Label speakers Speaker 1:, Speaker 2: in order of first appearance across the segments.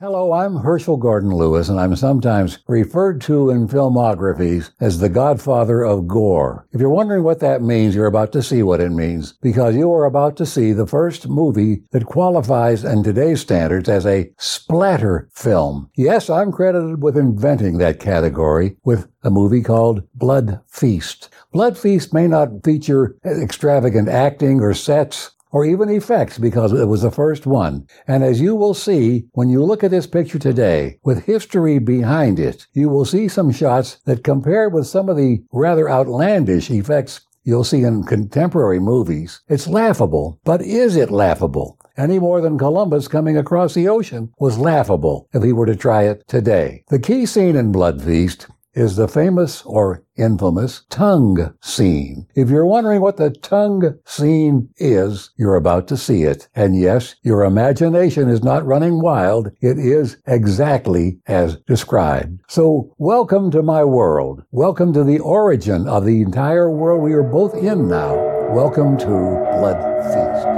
Speaker 1: Hello, I'm Herschell Gordon Lewis, and I'm sometimes referred to in filmographies as the godfather of gore. If you're wondering what that means, you're about to see what it means, because you are about to see the first movie that qualifies in today's standards as a splatter film. Yes, I'm credited with inventing that category with a movie called Blood Feast. Blood Feast may not feature extravagant acting or sets, or even effects because it was the first one. And as you will see when you look at this picture today, with history behind it, you will see some shots that compared with some of the rather outlandish effects you'll see in contemporary movies, it's laughable. But is it laughable? Any more than Columbus coming across the ocean was laughable if he were to try it today. The key scene in Blood Feast is the famous or infamous tongue scene. If you're wondering what the tongue scene is, you're about to see it. And yes, your imagination is not running wild. It is exactly as described. So welcome to my world. Welcome to the origin of the entire world we are both in now. Welcome to Blood Feast.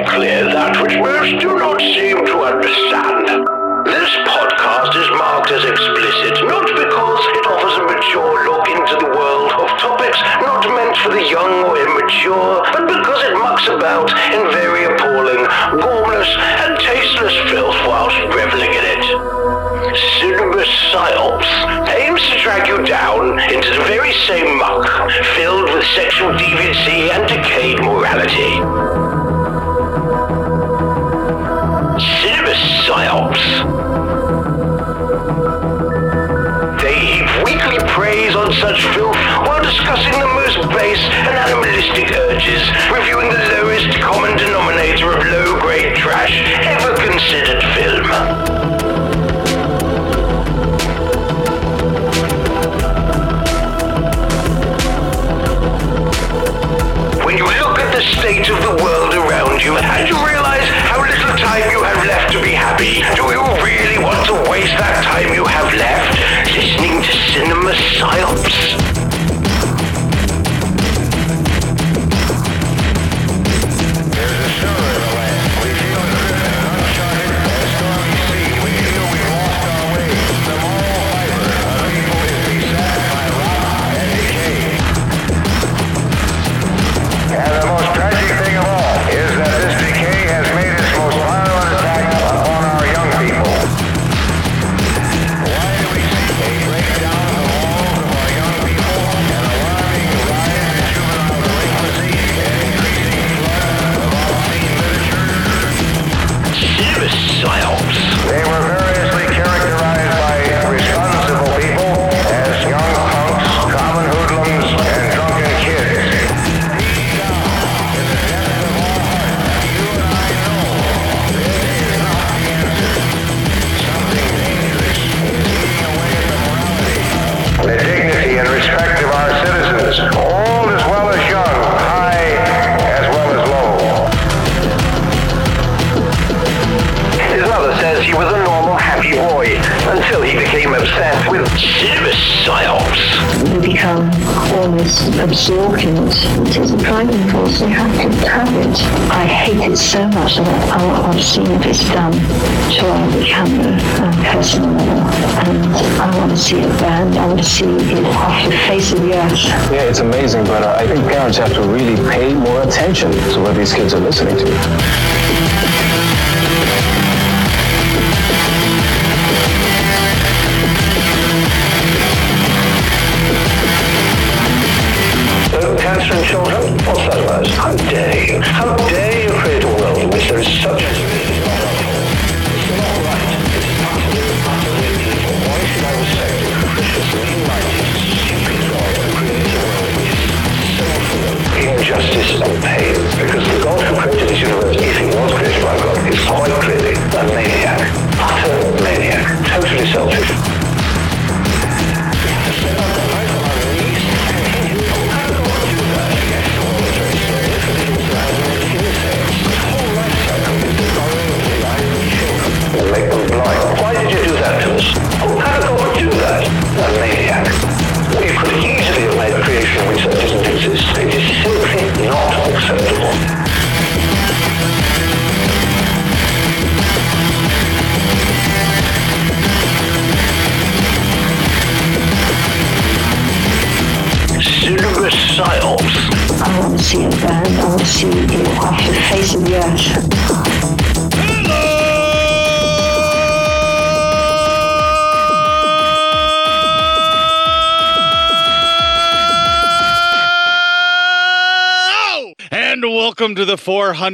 Speaker 2: Make clear that which most do not seem to understand. This podcast is marked as explicit not because it offers a mature look into the world of topics not meant for the young or immature, but because it mucks about in very appalling, gormless, and tasteless filth whilst reveling in it. Cinema Psyops aims to drag you down into the very same muck, filled with sexual deviancy and decayed morality. Psyops. They heap weekly praise on such filth while discussing the most base and animalistic urges, reviewing the lowest common denominator of low-grade trash ever considered film. Cinema psyops?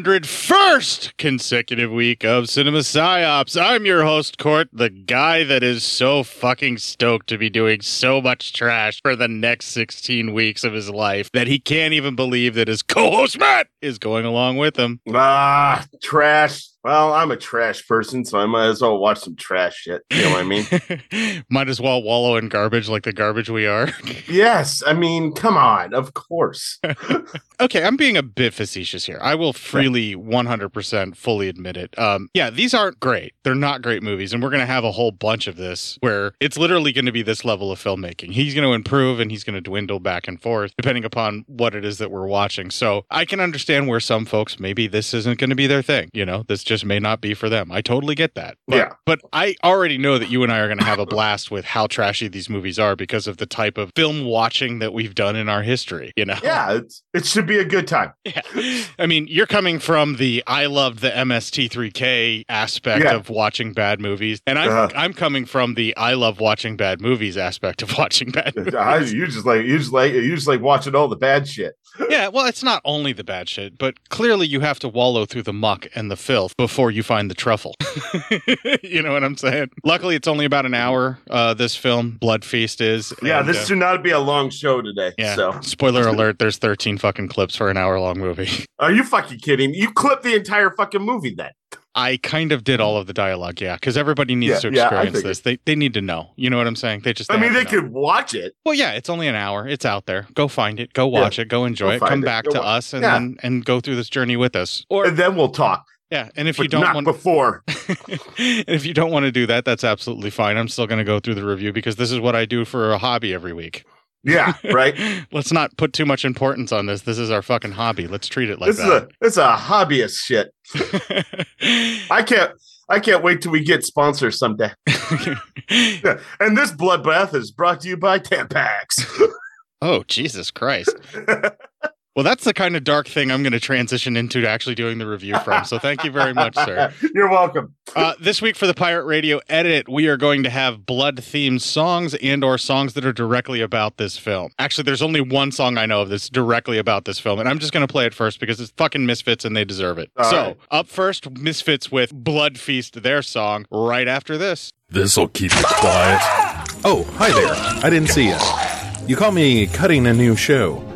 Speaker 3: 401st consecutive week of Cinema Psyops. I'm your host, Court, the guy that is so fucking stoked to be doing so much trash for the next 16 weeks of his life that he can't even believe that his co host, Matt, is going along with him.
Speaker 4: Ah, trash. Well, I'm a trash person, so I might as well watch some trash shit. You know what I mean?
Speaker 3: Might as well wallow in garbage like the garbage we are.
Speaker 4: yes. I mean, come on. Of course.
Speaker 3: Okay, I'm being a bit facetious here. I will freely 100% fully admit it. Um, yeah, these aren't great. They're not great movies, and we're going to have a whole bunch of this where it's literally going to be this level of filmmaking. He's going to improve and he's going to dwindle back and forth depending upon what it is that we're watching. So I can understand where some folks maybe this isn't going to be their thing. You know, this just may not be for them. I totally get that. But,
Speaker 4: Yeah.
Speaker 3: But I already know that you and I are going to have a blast with how trashy these movies are because of the type of film watching that we've done in our history. You know.
Speaker 4: Yeah, it's, it should be a good time.
Speaker 3: Yeah. I mean, you're coming from the I loved the MST3K aspect
Speaker 4: Yeah.
Speaker 3: of watching bad movies, and I'm
Speaker 4: Uh-huh.
Speaker 3: I'm coming from the I love watching bad movies aspect of watching bad movies.
Speaker 4: I, you just like you just like you just like watching all the bad shit.
Speaker 3: yeah, well, it's not only the bad shit, but clearly you have to wallow through the muck and the filth before you find the truffle. you know what I'm saying? Luckily, it's only about an hour. Uh, this film, Blood Feast, is.
Speaker 4: Yeah,
Speaker 3: and,
Speaker 4: this
Speaker 3: uh,
Speaker 4: should not be a long show today.
Speaker 3: yeah.
Speaker 4: So,
Speaker 3: Spoiler alert: There's 13 fucking clips for an hour long movie.
Speaker 4: are you fucking kidding? You clip the entire fucking movie then.
Speaker 3: I kind of did hmm. all of the dialogue, yeah, because everybody needs
Speaker 4: Yeah,
Speaker 3: to experience
Speaker 4: figured.
Speaker 3: this. They they need to know. You know what I'm saying? They just.
Speaker 4: I mean, they
Speaker 3: know.
Speaker 4: could watch it.
Speaker 3: Well, yeah, it's only an hour. It's out there. Go find it. Go watch it. Go enjoy
Speaker 4: Go
Speaker 3: it. Come
Speaker 4: it.
Speaker 3: back
Speaker 4: Go
Speaker 3: to
Speaker 4: wa-
Speaker 3: us and
Speaker 4: Yeah.
Speaker 3: then and go through this journey with us. Or
Speaker 4: And then we'll talk.
Speaker 3: yeah, and if
Speaker 4: But
Speaker 3: you don't want,
Speaker 4: before.
Speaker 3: if you don't want to do that, that's absolutely fine. I'm still going to go through the review because this is what I do for a hobby every week.
Speaker 4: Yeah, right.
Speaker 3: Let's not put too much importance on this. This is our fucking hobby. Let's treat it like
Speaker 4: this is a
Speaker 3: that.
Speaker 4: this is a hobbyist shit. I can't I can't wait till we get sponsors someday. Yeah. And this bloodbath is brought to you by Tampax.
Speaker 3: oh, Jesus Christ. Well, that's the kind of dark thing I'm going to transition into to actually doing the review from. So thank you very much, sir.
Speaker 4: You're welcome.
Speaker 3: Uh, this week for the Pirate Radio Edit, we are going to have blood-themed songs and or songs that are directly about this film. Actually, there's only one song I know of that's directly about this film, and I'm just going to play it first because it's fucking Misfits and they deserve it.
Speaker 4: All
Speaker 3: so,
Speaker 4: right.
Speaker 3: up first, Misfits with Blood Feast, their song, right after this.
Speaker 5: This'll keep it quiet. Oh, hi there. I didn't see you. You call me cutting a new show.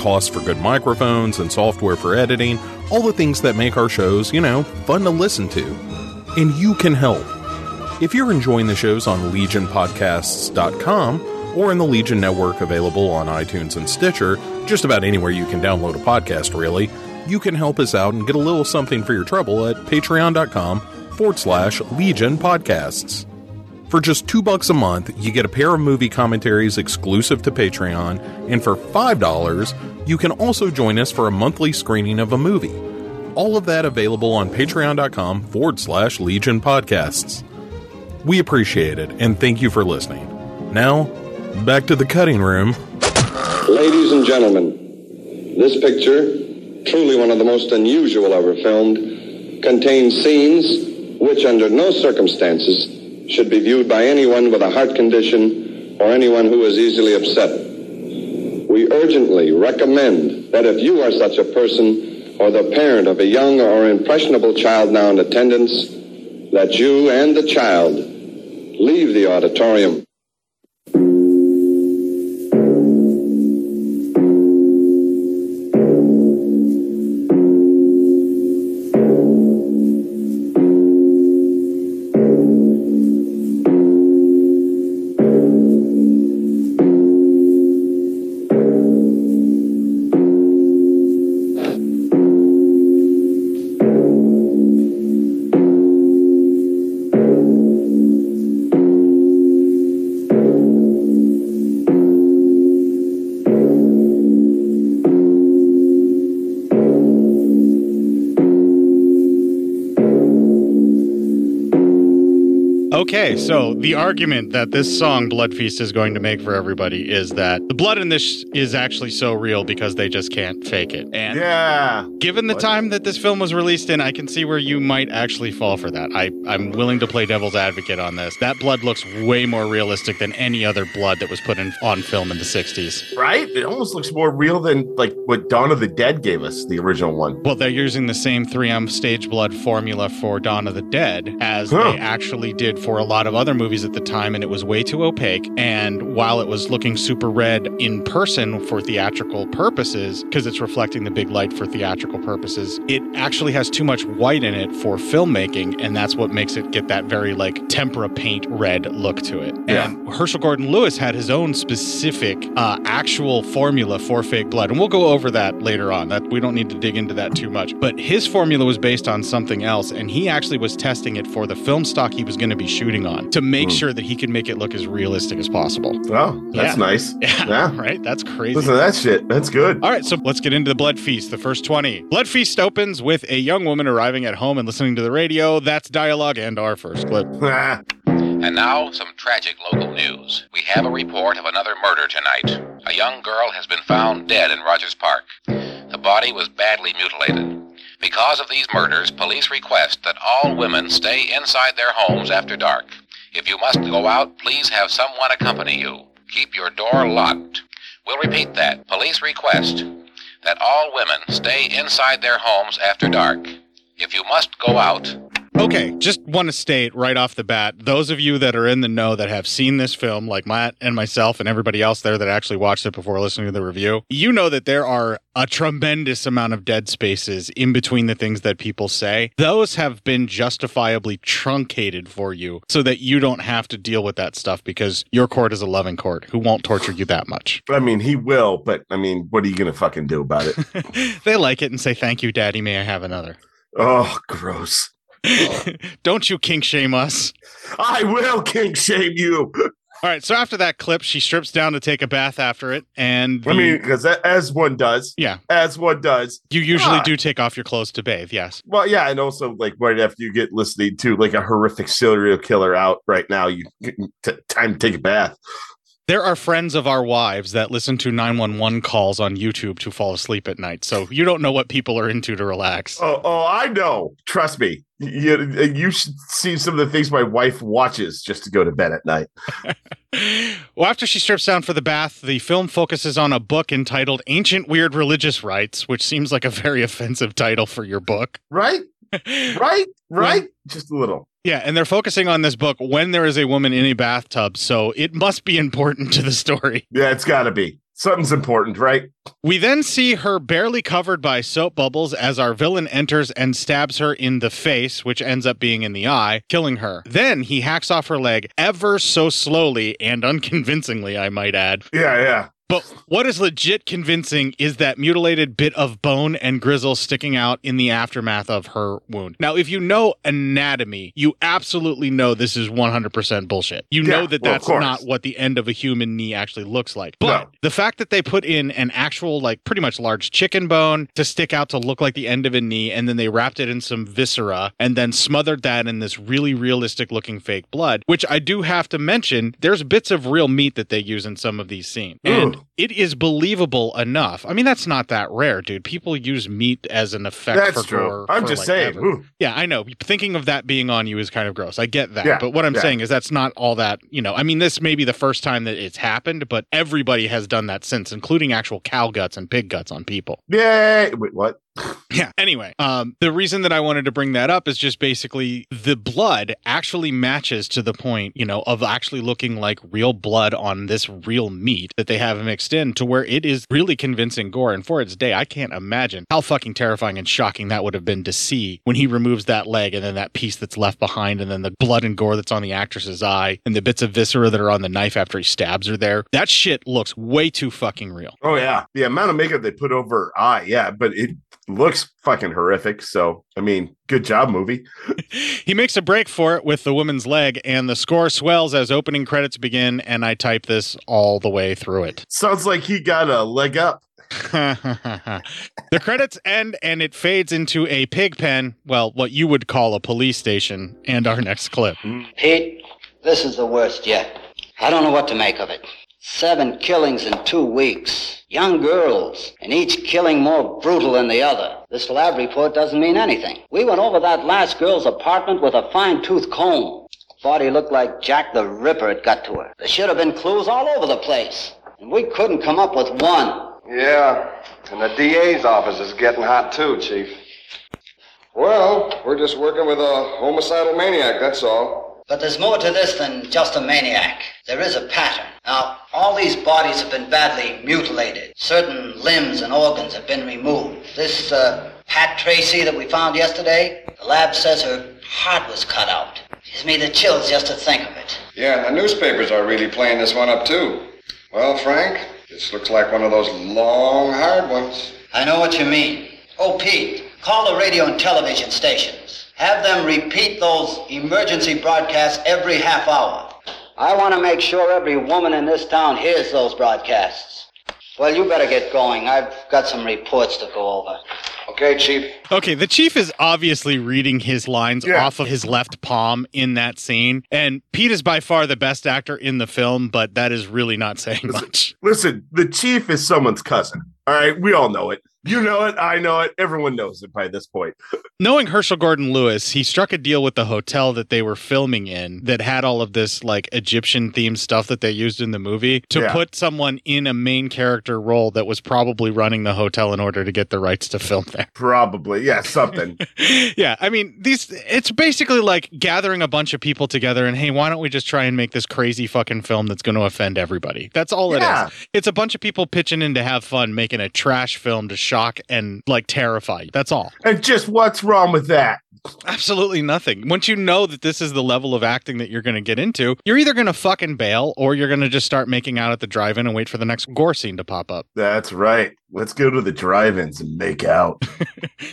Speaker 5: costs for good microphones and software for editing, all the things that make our shows, you know, fun to listen to. And you can help. If you're enjoying the shows on legionpodcasts.com or in the Legion Network available on iTunes and Stitcher, just about anywhere you can download a podcast, really, you can help us out and get a little something for your trouble at patreon.com forward slash Legion Podcasts. For just two bucks a month, you get a pair of movie commentaries exclusive to Patreon, and for five dollars, you can also join us for a monthly screening of a movie. All of that available on patreon.com forward slash Legion Podcasts. We appreciate it, and thank you for listening. Now, back to the cutting room.
Speaker 6: Ladies and gentlemen, this picture, truly one of the most unusual ever filmed, contains scenes which, under no circumstances, should be viewed by anyone with a heart condition or anyone who is easily upset. We urgently recommend that if you are such a person or the parent of a young or impressionable child now in attendance, that you and the child leave the auditorium.
Speaker 3: So the argument that this song Blood Feast is going to make for everybody is that the blood in this is actually so real because they just can't fake it. And
Speaker 4: Yeah.
Speaker 3: given the time that this film was released in, I can see where you might actually fall for that. I, I'm willing to play devil's advocate on this. That blood looks way more realistic than any other blood that was put in on film in the 60s.
Speaker 4: Right? It almost looks more real than like what Dawn of the Dead gave us, the original one.
Speaker 3: Well, they're using the same 3M stage blood formula for Dawn of the Dead as
Speaker 4: Huh.
Speaker 3: they actually did for a lot of other movies at the time, and it was way too opaque. And while it was looking super red in person for theatrical purposes, because it's reflecting the big light for theatrical purposes, it actually has too much white in it for filmmaking, and that's what makes it get that very like tempera paint red look to it.
Speaker 4: Yeah.
Speaker 3: And Herschell Gordon Lewis had his own specific uh, actual formula for fake blood, and we'll go over that later on. That we don't need to dig into that too much. But his formula was based on something else, and he actually was testing it for the film stock he was going to be shooting on to make
Speaker 4: Hmm.
Speaker 3: sure that he can make it look as realistic as possible.
Speaker 4: Oh, that's
Speaker 3: Yeah.
Speaker 4: nice.
Speaker 3: Yeah,
Speaker 4: Yeah.
Speaker 3: right. That's crazy.
Speaker 4: Listen to that shit. That's good.
Speaker 3: All right, so let's get into the Blood Feast, the first 20. Blood Feast opens with a young woman arriving at home and listening to the radio. That's dialogue and our first clip.
Speaker 4: Ah,
Speaker 7: And now, some tragic local news. We have a report of another murder tonight. A young girl has been found dead in Rogers Park. The body was badly mutilated. Because of these murders, police request that all women stay inside their homes after dark. If you must go out, please have someone accompany you. Keep your door locked. We'll repeat that. Police request that all women stay inside their homes after dark. If you must go out,
Speaker 3: Okay, just want to state right off the bat those of you that are in the know that have seen this film, like Matt and myself and everybody else there that actually watched it before listening to the review, you know that there are a tremendous amount of dead spaces in between the things that people say. Those have been justifiably truncated for you so that you don't have to deal with that stuff because your court is a loving court who won't torture you that much.
Speaker 4: I mean, he will, but I mean, what are you gonna fucking do about it?
Speaker 3: they like it and say, Thank you, Daddy. May I have another?
Speaker 4: oh, gross.
Speaker 3: don't you kink shame us.
Speaker 4: I will kink shame you.
Speaker 3: All right, so after that clip, she strips down to take a bath after it, and
Speaker 4: I
Speaker 3: the-
Speaker 4: mean, because as one does,
Speaker 3: yeah,
Speaker 4: as one does.
Speaker 3: you usually
Speaker 4: Ah.
Speaker 3: do take off your clothes to bathe. Yes,
Speaker 4: Well, yeah, and also like right after you get listening to like a horrific serial killer out right now, you t- time to take a bath.
Speaker 3: There are friends of our wives that listen to nine one one calls on YouTube to fall asleep at night. So you don't know what people are into to relax.
Speaker 4: Oh, oh, I know. Trust me. You, you should see some of the things my wife watches just to go to bed at night.
Speaker 3: Well, after she strips down for the bath, the film focuses on a book entitled "Ancient Weird Religious Rites," which seems like a very offensive title for your book.
Speaker 4: Right? Right? Right? Just a little.
Speaker 3: Yeah, and they're focusing on this book when there is a woman in a bathtub, so it must be important to the story.
Speaker 4: Yeah, it's got to be. Something's important, right?
Speaker 3: We then see her barely covered by soap bubbles as our villain enters and stabs her in the face, which ends up being in the eye, killing her. Then he hacks off her leg ever so slowly and unconvincingly, I might add.
Speaker 4: Yeah, yeah.
Speaker 3: But what is legit convincing is that mutilated bit of bone and grizzle sticking out in the aftermath of her wound. Now, if you know anatomy, you absolutely know this is 100% bullshit. You know that
Speaker 4: well,
Speaker 3: that's not what the end of a human knee actually looks like. But
Speaker 4: No.
Speaker 3: the fact that they put in an actual, like, pretty much large chicken bone to stick out to look like the end of a knee, and then they wrapped it in some viscera and then smothered that in this really realistic looking fake blood, which I do have to mention, there's bits of real meat that they use in some of these scenes. And. It is believable enough. I mean, that's not that rare, dude. People use meat as an effect
Speaker 4: That's
Speaker 3: for
Speaker 4: true.
Speaker 3: gore.
Speaker 4: I'm just
Speaker 3: like,
Speaker 4: saying.
Speaker 3: Yeah, I know. Thinking of that being on you is kind of gross. I get that.
Speaker 4: Yeah,
Speaker 3: But what I'm
Speaker 4: yeah.
Speaker 3: saying is that's not all that, you know, I mean, this may be the first time that it's happened, but everybody has done that since, including actual cow guts and pig guts on people.
Speaker 4: Yeah. Wait, what?
Speaker 3: Yeah. Anyway, um, the reason that I wanted to bring that up is just basically the blood actually matches to the point, you know, of actually looking like real blood on this real meat that they have mixed in to where it is really convincing gore. And for its day, I can't imagine how fucking terrifying and shocking that would have been to see when he removes that leg and then that piece that's left behind and then the blood and gore that's on the actress's eye and the bits of viscera that are on the knife after he stabs her there. That shit looks way too fucking real.
Speaker 4: Oh, yeah. The amount of makeup they put over her eye. Yeah, but it looks fucking horrific. So, I mean, good job, movie.
Speaker 3: He makes a break for it with the woman's leg, and the score swells as opening credits begin. And I type this all the way through it.
Speaker 4: Sounds like he got a leg up.
Speaker 3: the credits end and it fades into a pig pen, well, what you would call a police station, and our next clip.
Speaker 8: Pete, this is the worst yet. I don't know what to make of it. Seven killings in two weeks. Young girls, and each killing more brutal than the other. This lab report doesn't mean anything. We went over that last girl's apartment with a fine tooth comb. Body looked like Jack the Ripper had got to her. There should have been clues all over the place. And we couldn't come up with one.
Speaker 9: Yeah, and the DA's office is getting hot too, Chief. Well, we're just working with a homicidal maniac, that's all.
Speaker 8: But there's more to this than just a maniac. There is a pattern. Now, all these bodies have been badly mutilated. Certain limbs and organs have been removed. This, uh, Pat Tracy that we found yesterday, the lab says her heart was cut out. Gives me the chills just to think of it.
Speaker 9: Yeah, and the newspapers are really playing this one up too. Well, Frank, this looks like one of those long, hard ones.
Speaker 8: I know what you mean. Oh, Pete, call the radio and television stations. Have them repeat those emergency broadcasts every half hour. I want to make sure every woman in this town hears those broadcasts. Well, you better get going. I've got some reports to go over.
Speaker 9: Okay, Chief.
Speaker 3: Okay, the chief is obviously reading his lines off of his left palm in that scene. And Pete is by far the best actor in the film, but that is really not saying much.
Speaker 4: Listen, the chief is someone's cousin. All right, we all know it. You know it. I know it. Everyone knows it by this point.
Speaker 3: Knowing Herschell Gordon Lewis, he struck a deal with the hotel that they were filming in that had all of this like Egyptian themed stuff that they used in the movie to
Speaker 4: Yeah.
Speaker 3: put someone in a main character role that was probably running the hotel in order to get the rights to film there.
Speaker 4: Probably, yeah, something.
Speaker 3: yeah, I mean, these it's basically like gathering a bunch of people together and hey, why don't we just try and make this crazy fucking film that's going to offend everybody? That's all it is. It's a bunch of people pitching in to have fun, making a trash film to shock and like terrify you. That's all.
Speaker 4: and just what's wrong with that?
Speaker 3: Absolutely nothing. Once you know that this is the level of acting that you're going to get into, you're either going to fucking bail or you're going to just start making out at the drive-in and wait for the next gore scene to pop up.
Speaker 4: That's right. Let's go to the drive-ins and make out.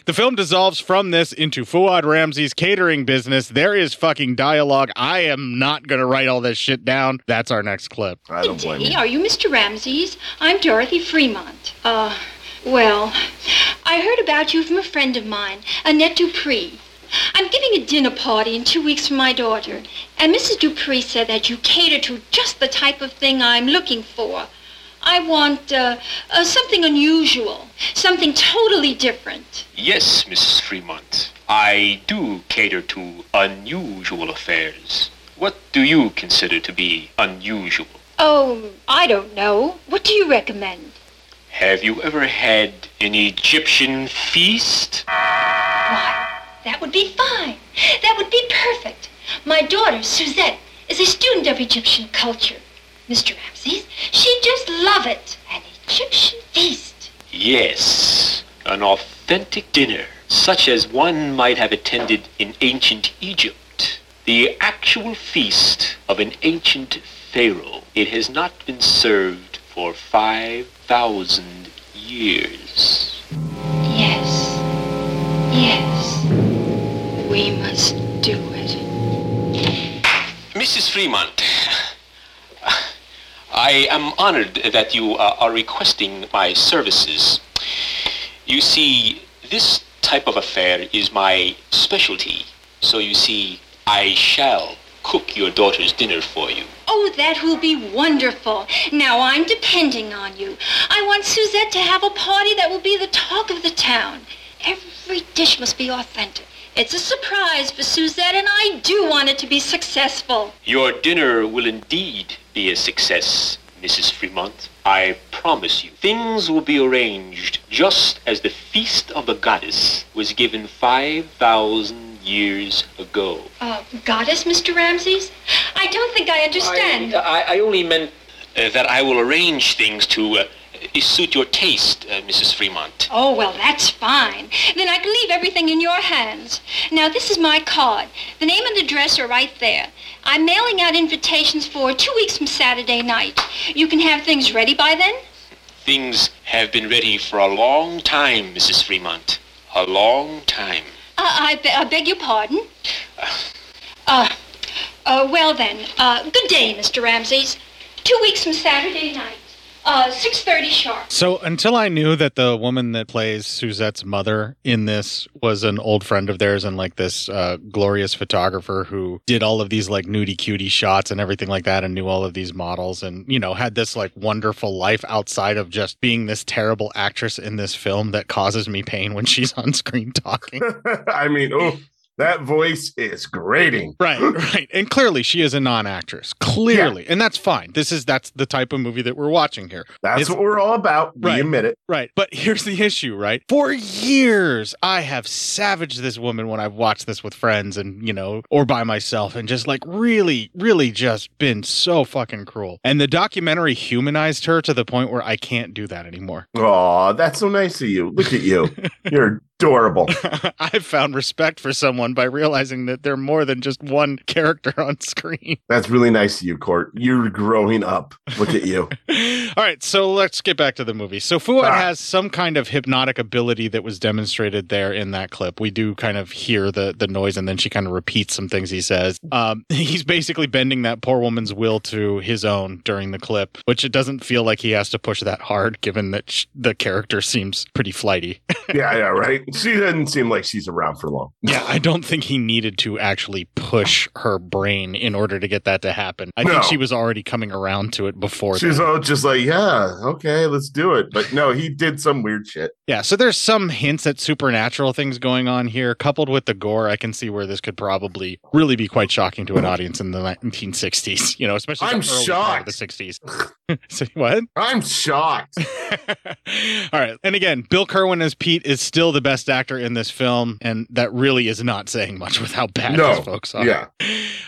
Speaker 3: The film dissolves from this into Fuad Ramses' catering business. There is fucking dialogue. I am not going to write all this shit down. That's our next clip.
Speaker 4: I don't blame
Speaker 10: Hey, are you Mr. Ramses? I'm Dorothy Fremont. Uh, well, I heard about you from a friend of mine, Annette Dupree. I'm giving a dinner party in two weeks for my daughter, and Mrs. Dupree said that you cater to just the type of thing I'm looking for. I want uh, uh, something unusual, something totally different.
Speaker 11: Yes, Mrs. Fremont. I do cater to unusual affairs. What do you consider to be unusual?
Speaker 10: Oh, I don't know. What do you recommend?
Speaker 11: Have you ever had an Egyptian feast?
Speaker 10: Why, that would be fine. That would be perfect. My daughter, Suzette, is a student of Egyptian culture. Mr. Ramses, she'd just love it. An Egyptian feast.
Speaker 11: Yes, an authentic dinner, such as one might have attended in ancient Egypt. The actual feast of an ancient pharaoh. It has not been served for 5,000 years.
Speaker 10: Yes. Yes. We must do it.
Speaker 11: Mrs. Fremont, I am honored that you uh, are requesting my services. You see, this type of affair is my specialty. So you see, I shall cook your daughter's dinner for you.
Speaker 10: Oh, that will be wonderful. Now I'm depending on you. I want Suzette to have a party that will be the talk of the town. Every dish must be authentic. It's a surprise for Suzette, and I do want it to be successful.
Speaker 11: Your dinner will indeed be a success, Mrs. Fremont. I promise you. Things will be arranged just as the Feast of the Goddess was given 5,000 years ago.
Speaker 10: Uh, goddess, Mr. Ramses? I don't think I understand.
Speaker 11: I, I only meant uh, that I will arrange things to uh, suit your taste, uh, Mrs. Fremont.
Speaker 10: Oh, well, that's fine. Then I can leave everything in your hands. Now, this is my card. The name and address are right there. I'm mailing out invitations for two weeks from Saturday night. You can have things ready by then?
Speaker 11: Things have been ready for a long time, Mrs. Fremont. A long time.
Speaker 10: I, be- I beg your pardon? Uh, uh, well then, uh, good day, Mr. Ramses. Two weeks from Saturday night. Uh, 6.30 sharp.
Speaker 3: So until I knew that the woman that plays Suzette's mother in this was an old friend of theirs and like this uh, glorious photographer who did all of these like nudie cutie shots and everything like that and knew all of these models and you know had this like wonderful life outside of just being this terrible actress in this film that causes me pain when she's on screen talking.
Speaker 4: I mean, oh, that voice is grating.
Speaker 3: Right, right. And clearly she is a non-actress. Clearly. And that's fine. This is that's the type of movie that we're watching here.
Speaker 4: That's
Speaker 3: It's-
Speaker 4: what we're all about. We
Speaker 3: Right.
Speaker 4: admit it.
Speaker 3: Right. But here's the issue, right? For years, I have savaged this woman when I've watched this with friends and, you know, or by myself and just like really, really just been so fucking cruel. And the documentary humanized her to the point where I can't do that anymore.
Speaker 4: Oh, that's so nice of you. Look at you. You're adorable.
Speaker 3: I've found respect for someone by realizing that they're more than just one character on screen.
Speaker 4: That's really nice of you, Court. You're growing up. Look at you.
Speaker 3: All right, so let's get back to the movie. So Fuad
Speaker 4: Ah.
Speaker 3: has some kind of hypnotic ability that was demonstrated there in that clip. We do kind of hear the the noise, and then she kind of repeats some things he says. Um, he's basically bending that poor woman's will to his own during the clip, which it doesn't feel like he has to push that hard, given that sh- the character seems pretty flighty.
Speaker 4: Yeah, yeah, right. She doesn't seem like she's around for long.
Speaker 3: yeah, I don't think he needed to actually push her brain in order to get that to happen. I think she was already coming around to it before.
Speaker 4: She's
Speaker 3: then.
Speaker 4: all just like, yeah, okay, let's do it. But no, he did some weird shit.
Speaker 3: Yeah, so there's some hints at supernatural things going on here, coupled with the gore. I can see where this could probably really be quite shocking to an audience in the 1960s. You know, especially
Speaker 4: I'm
Speaker 3: the early part
Speaker 4: shocked.
Speaker 3: the 60s. so what?
Speaker 4: I'm shocked.
Speaker 3: All right, and again, Bill Kerwin as Pete is still the best actor in this film, and that really is not saying much with how bad
Speaker 4: No,
Speaker 3: these folks are.
Speaker 4: yeah.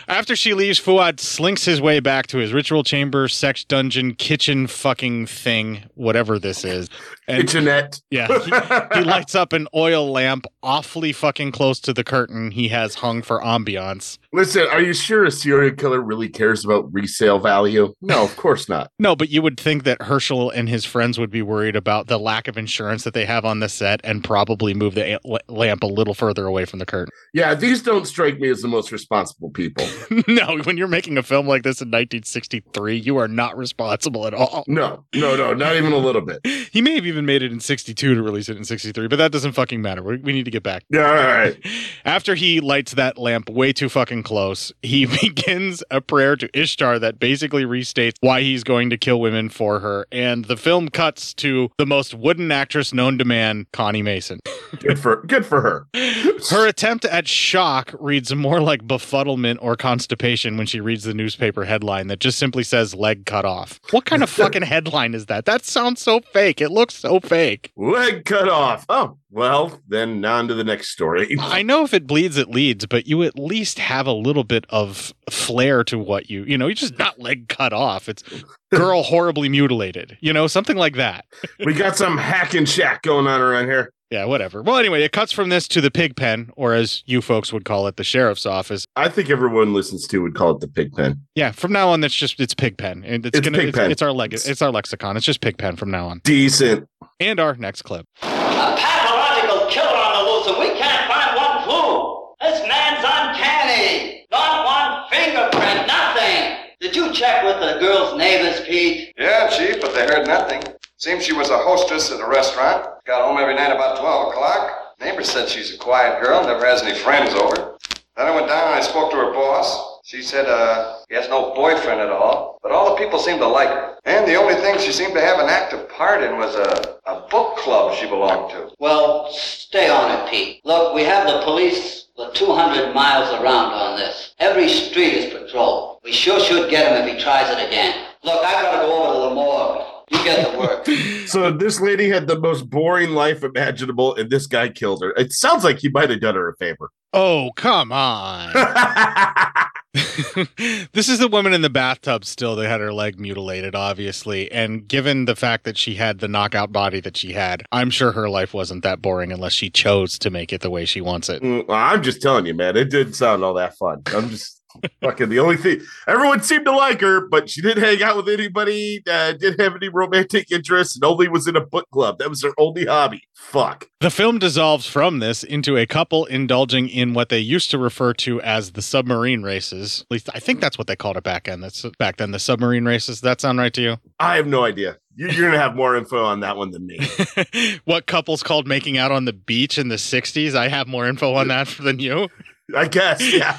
Speaker 3: After she leaves, Fuad slinks his way back to his ritual chamber, sex dungeon, kitchen fucking thing, whatever this is. And
Speaker 4: Kitchenette.
Speaker 3: yeah, he, he lights up an oil lamp awfully fucking close to the curtain he has hung for ambiance.
Speaker 4: Listen, are you sure a serial killer really cares about resale value? No, of course not.
Speaker 3: No, but you would think that Herschell and his friends would be worried about the lack of insurance that they have on the set and probably move the a- lamp a little further away from the curtain.
Speaker 4: Yeah, these don't strike me as the most responsible people.
Speaker 3: no, when you're making a film like this in 1963, you are not responsible at all.
Speaker 4: No, no, no, not even a little bit.
Speaker 3: He may have even made it in 62 to release it in 63, but that doesn't fucking matter. We, we need to get back.
Speaker 4: Yeah, all right.
Speaker 3: After he lights that lamp way too fucking close, he begins a prayer to Ishtar that basically restates why he's going to kill women for her. And the film cuts to the most wooden actress known to man, Connie Mason.
Speaker 4: Good for good for her.
Speaker 3: Her attempt at shock reads more like befuddlement or constipation when she reads the newspaper headline that just simply says leg cut off. What kind of fucking headline is that? That sounds so fake. It looks so fake.
Speaker 4: Leg cut off. Oh, well, then on to the next story.
Speaker 3: I know if it bleeds, it leads, but you at least have a little bit of flair to what you, you know, you just not leg cut off. It's girl horribly mutilated, you know, something like that.
Speaker 4: we got some hack and shack going on around here.
Speaker 3: Yeah, whatever. Well, anyway, it cuts from this to the pig pen, or as you folks would call it, the sheriff's office.
Speaker 4: I think everyone listens to would call it the pig pen.
Speaker 3: Yeah, from now on, that's just it's pig pen, and it's,
Speaker 4: It's
Speaker 3: gonna
Speaker 4: pig
Speaker 3: it's,
Speaker 4: pen.
Speaker 3: it's our leg it's our lexicon. It's just pig pen from now on.
Speaker 4: Decent.
Speaker 3: And our next clip.
Speaker 8: A pathological killer on the loose, and we can't find one clue. This man's uncanny. Not one fingerprint, nothing. Did you check with the girl's neighbors, Pete?
Speaker 9: Yeah, Chief, but they heard nothing. Seems she was a hostess at a restaurant. Got home every night about 12 o'clock. Neighbor said she's a quiet girl, never has any friends over. Then I went down and I spoke to her boss. She said, uh, he has no boyfriend at all. But all the people seemed to like her. And the only thing she seemed to have an active part in was a, a book club she belonged to.
Speaker 8: Well, stay on it, Pete. Look, we have the police for 200 miles around on this. Every street is patrolled. We sure should get him if he tries it again. Look, I've gotta go over to the morgue. You get to work.
Speaker 4: So this lady had the most boring life imaginable, and this guy killed her. It sounds like he might have done her a favor.
Speaker 3: Oh, come on. this is the woman in the bathtub still that had her leg mutilated, obviously. And given the fact that she had the knockout body that she had, I'm sure her life wasn't that boring unless she chose to make it the way she wants it.
Speaker 4: Mm, I'm just telling you, man, it didn't sound all that fun. I'm just fucking the only thing. Everyone seemed to like her, but she didn't hang out with anybody. Uh, didn't have any romantic interests, and only was in a book club. That was her only hobby. Fuck.
Speaker 3: The film dissolves from this into a couple indulging in what they used to refer to as the submarine races. At least I think that's what they called it back then. That's back then, the submarine races. That sound right to you?
Speaker 4: I have no idea. You- You're gonna have more info on that one than me.
Speaker 3: what couples called making out on the beach in the 60s? I have more info on that than you.
Speaker 4: I guess, yeah.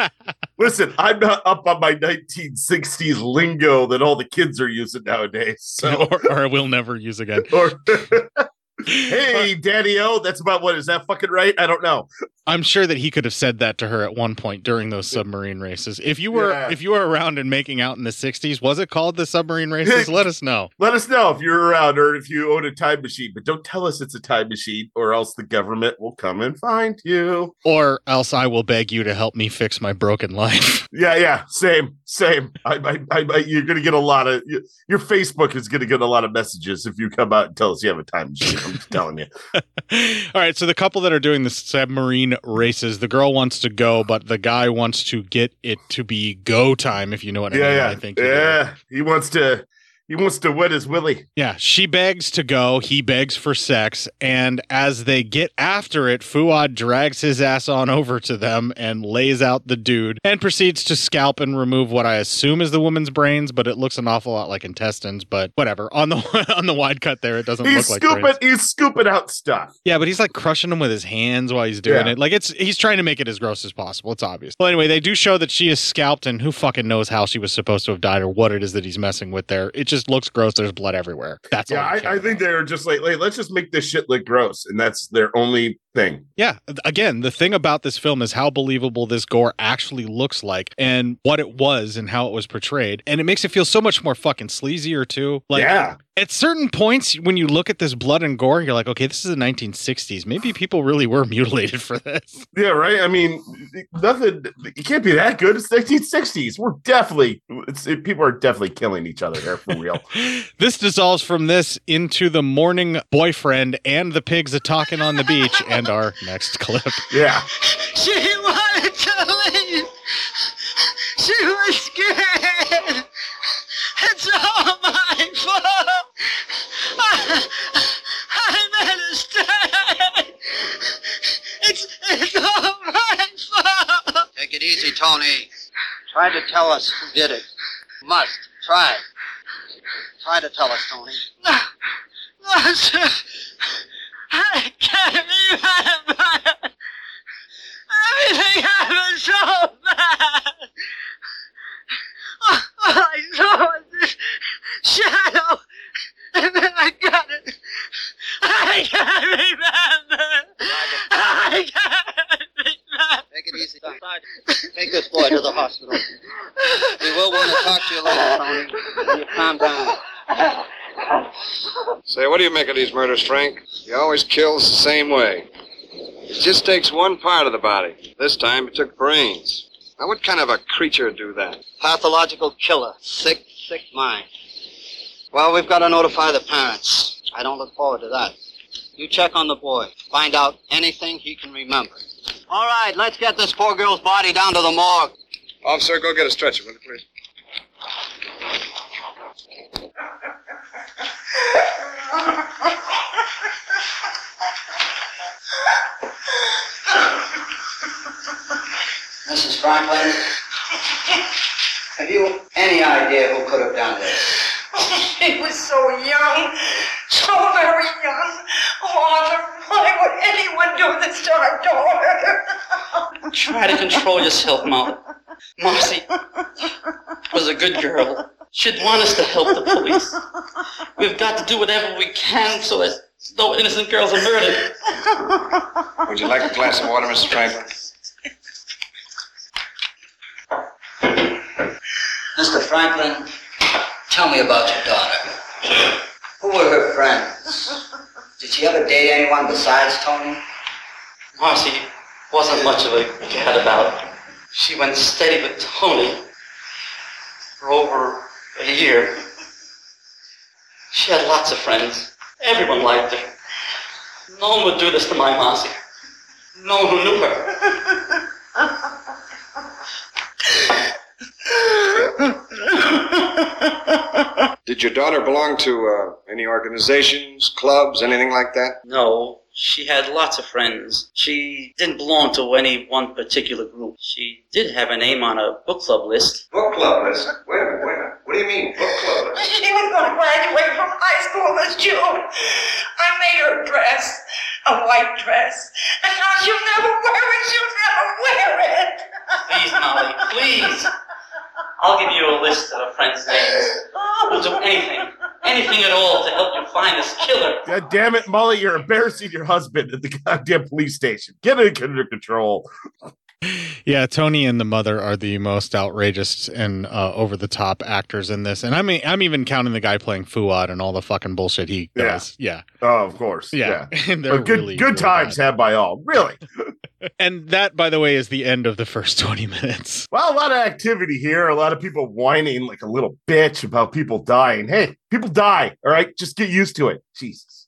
Speaker 4: Listen, I'm not up on my 1960s lingo that all the kids are using nowadays. So,
Speaker 3: or, or we'll never use again.
Speaker 4: or hey, Daddy O, that's about what is that fucking right? I don't know.
Speaker 3: I'm sure that he could have said that to her at one point during those submarine races. If you were
Speaker 4: Yeah.
Speaker 3: if you were around and making out in the 60s, was it called the submarine races? Let us know.
Speaker 4: Let us know if you're around or if you own a time machine, but don't tell us it's a time machine, or else the government will come and find you.
Speaker 3: Or else I will beg you to help me fix my broken life.
Speaker 4: Yeah, yeah, same, same. I, I, I, you're gonna get a lot of your Facebook is gonna get a lot of messages if you come out and tell us you have a time machine. I'm telling you.
Speaker 3: All right, so the couple that are doing the submarine races, the girl wants to go, but the guy wants to get it to be go time, if you know what I mean.
Speaker 4: yeah,
Speaker 3: I think
Speaker 4: yeah. He wants to, he wants to wet his willy.
Speaker 3: Yeah, she begs to go. He begs for sex. And as they get after it, Fuad drags his ass on over to them and lays out the dude and proceeds to scalp and remove what I assume is the woman's brains, but it looks an awful lot like intestines. But whatever. On the on the wide cut there, it doesn't
Speaker 4: He's
Speaker 3: look like
Speaker 4: scooping,
Speaker 3: brains.
Speaker 4: he's scooping out stuff.
Speaker 3: Yeah, but he's like crushing them with his hands while he's doing
Speaker 4: Yeah.
Speaker 3: it. Like it's he's trying to make it as gross as possible. It's obvious. Well, anyway, they do show that she is scalped, and who fucking knows how she was supposed to have died or what it is that he's messing with there. It just looks gross. There's blood everywhere. That's
Speaker 4: Yeah,
Speaker 3: all. I
Speaker 4: I, I think they're just like, hey, let's just make this shit look gross, and that's their only thing.
Speaker 3: Yeah. Again, the thing about this film is how believable this gore actually looks like and what it was and how it was portrayed. And it makes it feel so much more fucking sleazier too. Like
Speaker 4: Yeah.
Speaker 3: At certain points when you look at this blood and gore, you're like, okay, this is the 1960s. Maybe people really were mutilated for this.
Speaker 4: Yeah, right. I mean, nothing. It can't be that good. It's 1960s. We're definitely. It's it, people are definitely killing each other here for real.
Speaker 3: This dissolves from this into the mourning boyfriend and the pigs a talking on the beach and our next clip.
Speaker 4: Yeah.
Speaker 12: She wanted to leave. She was scared. It's all my fault. I, I made a mistake. It's, it's all my fault.
Speaker 8: Take it easy, Tony. Try to tell us who did it. Must. Try. Try to tell us, Tony.
Speaker 12: No, sir. I can't remember. Everything happened so bad. All I saw was this shadow, and then I got it. I can't remember. I can't remember.
Speaker 8: Take it easy. Take this boy to the hospital. We will want to talk to you later, Tony. You calm down.
Speaker 9: Say, what do you make of these murders, Frank? He always kills the same way. It just takes one part of the body. This time it took brains. Now, what kind of a creature do that?
Speaker 8: Pathological killer. Sick, sick mind. Well, we've got to notify the parents. I don't look forward to that. You check on the boy. Find out anything he can remember. All right, let's get this poor girl's body down to the morgue.
Speaker 9: Officer, go get a stretcher, will you, please?
Speaker 8: Mrs. Franklin, have you any idea who could have done this?
Speaker 12: She was so young, so very young. Oh, Arthur, why would anyone do this to our daughter?
Speaker 13: Try to control yourself, Mom. Marcy was a good girl. She'd want us to help the police. We've got to do whatever we can so that no innocent girls are murdered.
Speaker 9: Would you like a glass of water, Mrs. Franklin?
Speaker 8: Mr. Franklin, tell me about your daughter. Who were her friends? Did she ever date anyone besides Tony?
Speaker 13: Marcy wasn't much of a gadabout. She went steady with Tony for over a year. She had lots of friends. Everyone liked her. No one would do this to my Marcy. No one who knew her.
Speaker 9: Did your daughter belong to uh, any organizations, clubs, anything like that?
Speaker 13: No, she had lots of friends. She didn't belong to any one particular group. She did have a name on a book club list.
Speaker 9: Book club list. Wait a minute, wait a minute. What do you mean, book club? list?
Speaker 12: She was going to graduate from high school this June. I made her a dress, a white dress, and now she'll never wear it. She'll never wear it.
Speaker 13: Please, Molly, please. I'll give you a list of her friends' names. We'll do anything, anything at all to help you find this killer.
Speaker 4: God damn it, Molly, you're embarrassing your husband at the goddamn police station. Get it under control.
Speaker 3: Yeah, Tony and the mother are the most outrageous and uh, over the top actors in this, and I mean, I'm even counting the guy playing Fuad and all the fucking bullshit he
Speaker 4: Yeah.
Speaker 3: does. Yeah,
Speaker 4: Oh, of course.
Speaker 3: Yeah.
Speaker 4: Yeah.
Speaker 3: And they're
Speaker 4: good
Speaker 3: really,
Speaker 4: good
Speaker 3: really
Speaker 4: times had by all. Really.
Speaker 3: And that, by the way, is the end of the first 20 minutes.
Speaker 4: Well, a lot of activity here, a lot of people whining like a little bitch about people dying. Hey, people die. All right. Just get used to it. Jesus.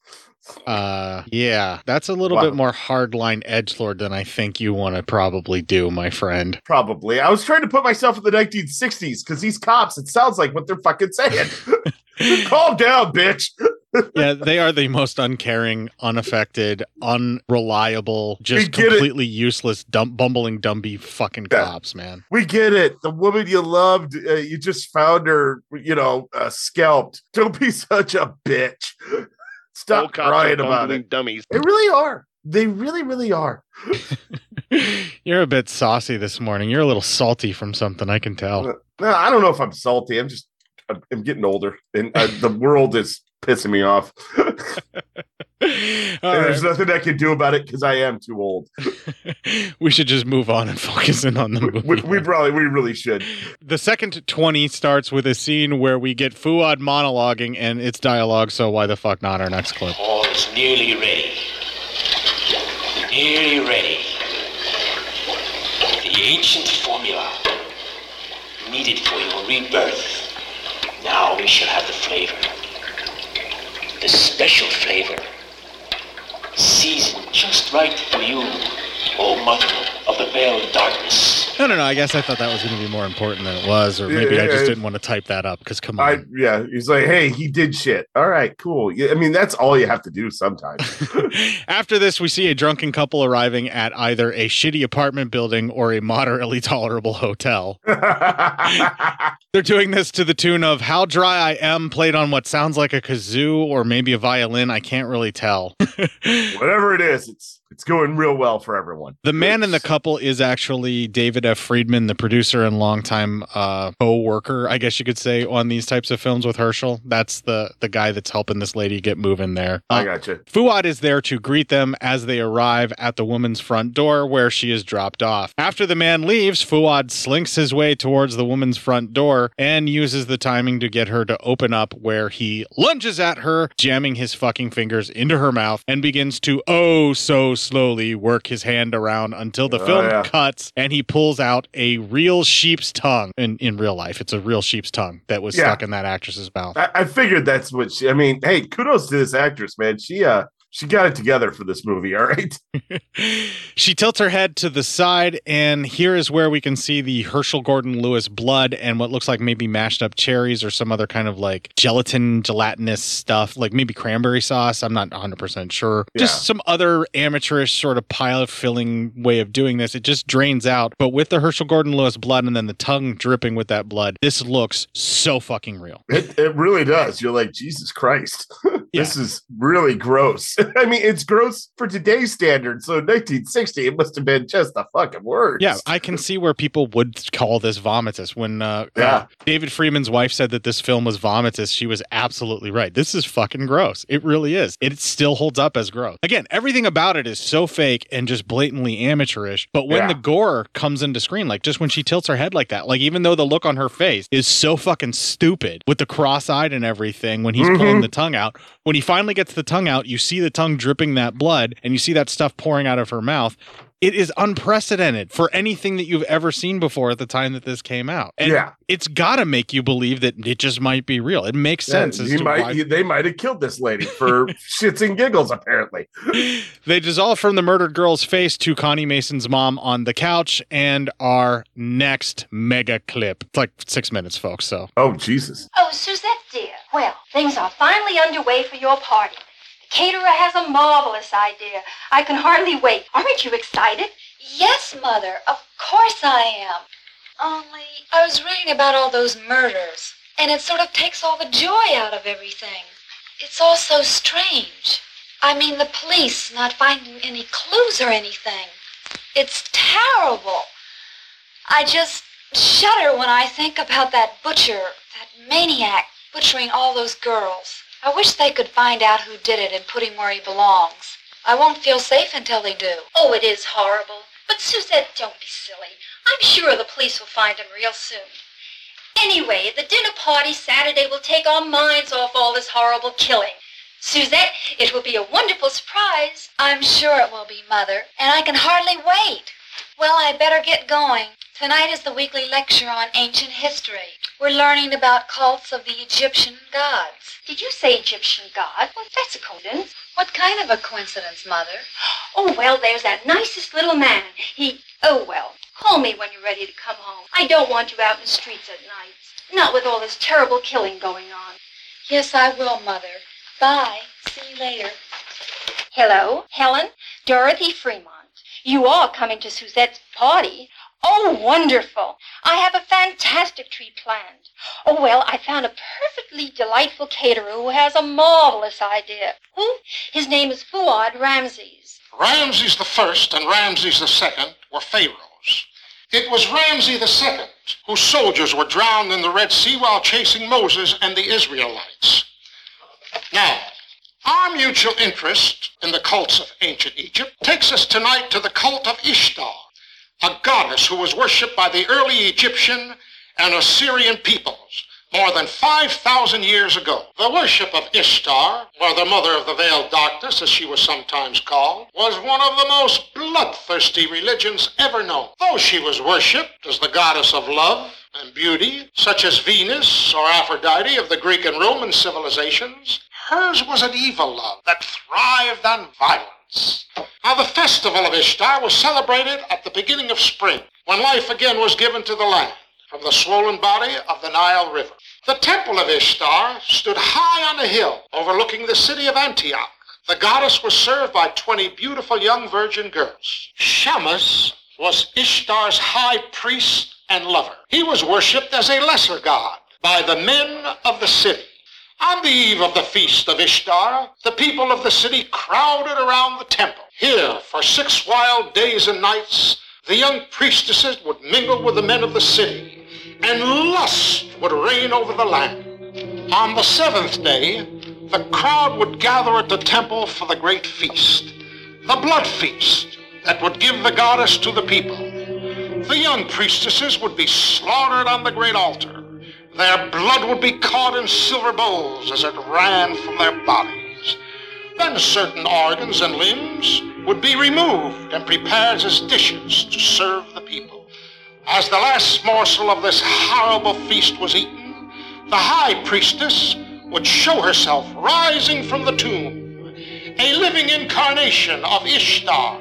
Speaker 3: Uh, yeah, that's a little
Speaker 4: Wow.
Speaker 3: bit more hardline edge lord than I think you want to probably do, my friend.
Speaker 4: Probably. I was trying to put myself in the 1960s because these cops, it sounds like what they're fucking saying. Calm down, bitch.
Speaker 3: yeah, they are the most uncaring, unaffected, unreliable, just
Speaker 4: get it.
Speaker 3: completely useless, dumb, bumbling, dumby fucking cops, man.
Speaker 4: We get it. The woman you loved, uh, you just found her, you know, uh, scalped. Don't be such a bitch. Stop crying about
Speaker 14: bumbling
Speaker 4: it.
Speaker 14: dummies.
Speaker 4: They really are. They really, really are.
Speaker 3: You're a bit saucy this morning. You're a little salty from something, I can tell.
Speaker 4: No, I don't know if I'm salty. I'm just, I'm, I'm getting older, and uh, the world is pissing me off. and there's nothing I can do about it because I am too old.
Speaker 3: We should just move on and focus in on the movie.
Speaker 4: We, we probably, we really should.
Speaker 3: The second 20 starts with a scene where we get Fuad monologuing and it's dialogue, so why the fuck not our next clip?
Speaker 11: All is nearly ready. Nearly ready. The ancient formula needed for your rebirth. Now we shall have the flavor. The special flavor. Seasoned just right for you, O mother of the veiled darkness.
Speaker 3: No, no, no. I guess I thought that was going to be more important than it was, or maybe I just didn't want to type that up because come on.
Speaker 4: I yeah, he's like, hey, he did shit. All right, cool. Yeah, I mean, that's all you have to do sometimes.
Speaker 3: After this, we see a drunken couple arriving at either a shitty apartment building or a moderately tolerable hotel. They're doing this to the tune of How Dry I Am, played on what sounds like a kazoo or maybe a violin. I can't really tell.
Speaker 4: Whatever it is, it's it's going real well for everyone.
Speaker 3: The man in the couple is actually David F. Friedman, the producer and longtime uh, co-worker, I guess you could say, on these types of films with Herschell. That's the the guy that's helping this lady get moving there. Uh,
Speaker 4: I gotcha.
Speaker 3: Fuad is there to greet them as they arrive at the woman's front door where she is dropped off. After the man leaves, Fuad slinks his way towards the woman's front door and uses the timing to get her to open up where he lunges at her, jamming his fucking fingers into her mouth and begins to oh so slowly work his hand around until the
Speaker 4: Oh,
Speaker 3: film
Speaker 4: yeah.
Speaker 3: cuts and he pulls out a real sheep's tongue. In in real life, it's a real sheep's tongue that was
Speaker 4: Yeah.
Speaker 3: stuck in that actress's mouth.
Speaker 4: I, I figured that's what she. I mean, hey, kudos to this actress, man. She uh she got it together for this movie. All right.
Speaker 3: She tilts her head to the side, and here is where we can see the Herschell Gordon Lewis blood and what looks like maybe mashed up cherries or some other kind of like gelatin, gelatinous stuff, like maybe cranberry sauce. I'm not 100% sure. Just some other amateurish sort of pile of filling way of doing this. It just drains out. But with the Herschell Gordon Lewis blood and then the tongue dripping with that blood, this looks so fucking real.
Speaker 4: It, it really does. You're like, Jesus Christ. this is really gross. I mean, it's gross for today's standards. So in 1960, it must have been just the fucking worst.
Speaker 3: Yeah, I can see where people would call this vomitous. When uh,
Speaker 4: Yeah.
Speaker 3: uh, David Friedman's wife said that this film was vomitous, she was absolutely right. This is fucking gross. It really is. It still holds up as gross. Again, everything about it is so fake and just blatantly amateurish. But when
Speaker 4: Yeah.
Speaker 3: the gore comes into screen, like just when she tilts her head like that, like even though the look on her face is so fucking stupid with the cross-eyed and everything when he's pulling
Speaker 4: Mhm.
Speaker 3: the tongue out, when he finally gets the tongue out, you see the tongue dripping that blood and you see that stuff pouring out of her mouth. It is unprecedented for anything that you've ever seen before at the time that this came out. And
Speaker 4: Yeah.
Speaker 3: it's got to make you believe that it just might be real. It makes sense.
Speaker 4: Yeah,
Speaker 3: as
Speaker 4: he
Speaker 3: to
Speaker 4: might,
Speaker 3: why-
Speaker 4: he- they might have killed this lady for shits and giggles, apparently.
Speaker 3: They dissolve from the murdered girl's face to Connie Mason's mom on the couch and our next mega clip. It's like six minutes, folks. So,
Speaker 4: oh, Jesus.
Speaker 10: Oh, Suzette, dear. Well, things are finally underway for your party. The caterer has a marvelous idea. I can hardly wait. Aren't you excited?
Speaker 15: Yes, Mother, of course I am. Only, I was reading about all those murders.
Speaker 14: And it sort of takes all the joy out of everything. It's all so strange. I mean, the police not finding any clues or anything. It's terrible. I just shudder when I think about that butcher, that maniac butchering all those girls. I wish they could find out who did it and put him where he belongs. I won't feel safe until they do.
Speaker 10: Oh, it is horrible. But Suzette, don't be silly. I'm sure the police will find him real soon. Anyway, the dinner party Saturday will take our minds off all this horrible killing. Suzette, it will be a wonderful surprise.
Speaker 14: I'm sure it will be, Mother, and I can hardly wait. Well, I better get going. Tonight is the weekly lecture on ancient history. We're learning about cults of the Egyptian gods.
Speaker 10: Did you say Egyptian god? Well, that's a coincidence.
Speaker 14: What kind of a coincidence, Mother?
Speaker 10: Oh, well, there's that nicest little man. He, oh, well, call me when you're ready to come home. I don't want you out in the streets at night. Not with all this terrible killing going on.
Speaker 14: Yes, I will, Mother. Bye. See you later.
Speaker 10: Hello, Helen? Dorothy Fremont. You are coming to Suzette's party. Oh, wonderful. I have a fantastic treat planned. Oh, well, I found a perfectly delightful caterer who has a marvelous idea. Who? His name is Fuad Ramses.
Speaker 15: Ramses the first and Ramses the second were pharaohs. It was Ramses the second whose soldiers were drowned in the Red Sea while chasing Moses and the Israelites. Now, our mutual interest in the cults of ancient Egypt takes us tonight to the cult of Ishtar, a goddess who was worshipped by the early Egyptian and Assyrian peoples more than 5,000 years ago. The worship of Ishtar, or the mother of the veiled darkness, as she was sometimes called, was one of the most bloodthirsty religions ever known. Though she was worshipped as the goddess of love and beauty, such as Venus or Aphrodite of the Greek and Roman civilizations, hers was an evil love that thrived on violence. Now, the festival of Ishtar was celebrated at the beginning of spring, when life again was given to the land from the swollen body of the Nile River. The temple of Ishtar stood high on a hill overlooking the city of Antioch. The goddess was served by 20 beautiful young virgin girls. Shamash was Ishtar's high priest and lover. He was worshipped as a lesser god by the men of the city. On the eve of the feast of Ishtar, the people of the city crowded around the temple. Here, for six wild days and nights, the young priestesses would mingle with the men of the city, and lust would reign over the land. On the seventh day, the crowd would gather at the temple for the great feast, the blood feast that would give the goddess to the people. The young priestesses would be slaughtered on the great altar. Their blood would be caught in silver bowls as it ran from their bodies. Then certain organs and limbs would be removed and prepared as dishes to serve the people. As the last morsel of this horrible feast was eaten, the high priestess would show herself rising from the tomb, a living incarnation of Ishtar.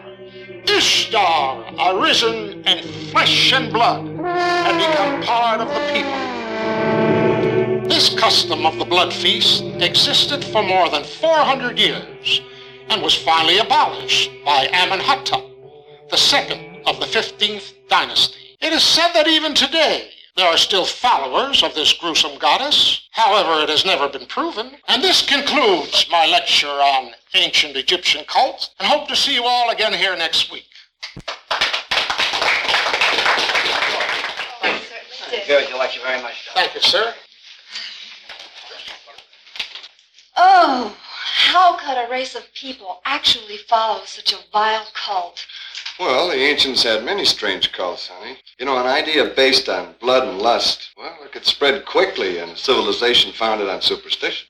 Speaker 15: Ishtar, arisen in flesh and blood, and become part of the people. This custom of the blood feast existed for more than 400 years and was finally abolished by Amenhotep, the second of the 15th dynasty. It is said that even today there are still followers of this gruesome goddess. However, it has never been proven. And this concludes my lecture on ancient Egyptian cults, and hope to see you all again here next week.
Speaker 8: Good, your lecture very much.
Speaker 15: Thank you, sir.
Speaker 14: Oh, how could a race of people actually follow such a vile cult?
Speaker 9: Well, the ancients had many strange cults, honey. You know, an idea based on blood and lust, well, it could spread quickly in a civilization founded on superstition.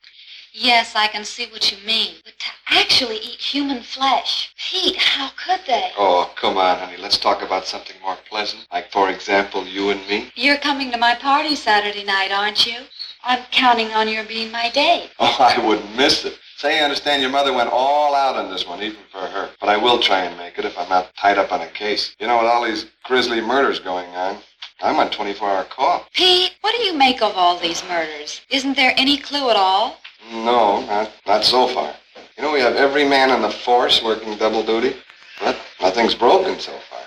Speaker 14: Yes, I can see what you mean. But to actually eat human flesh, Pete, how could they?
Speaker 9: Oh, come on, honey. Let's talk about something more pleasant. Like, for example, you and me.
Speaker 14: You're coming to my party Saturday night, aren't you? I'm counting on your being my date.
Speaker 9: Oh, I wouldn't miss it. Say, I understand your mother went all out on this one, even for her. But I will try and make it if I'm not tied up on a case. You know, with all these grisly murders going on, I'm on 24-hour call.
Speaker 14: Pete, what do you make of all these murders? Isn't there any clue at all?
Speaker 9: No, not, not so far. You know, we have every man on the force working double duty, but nothing's broken so far.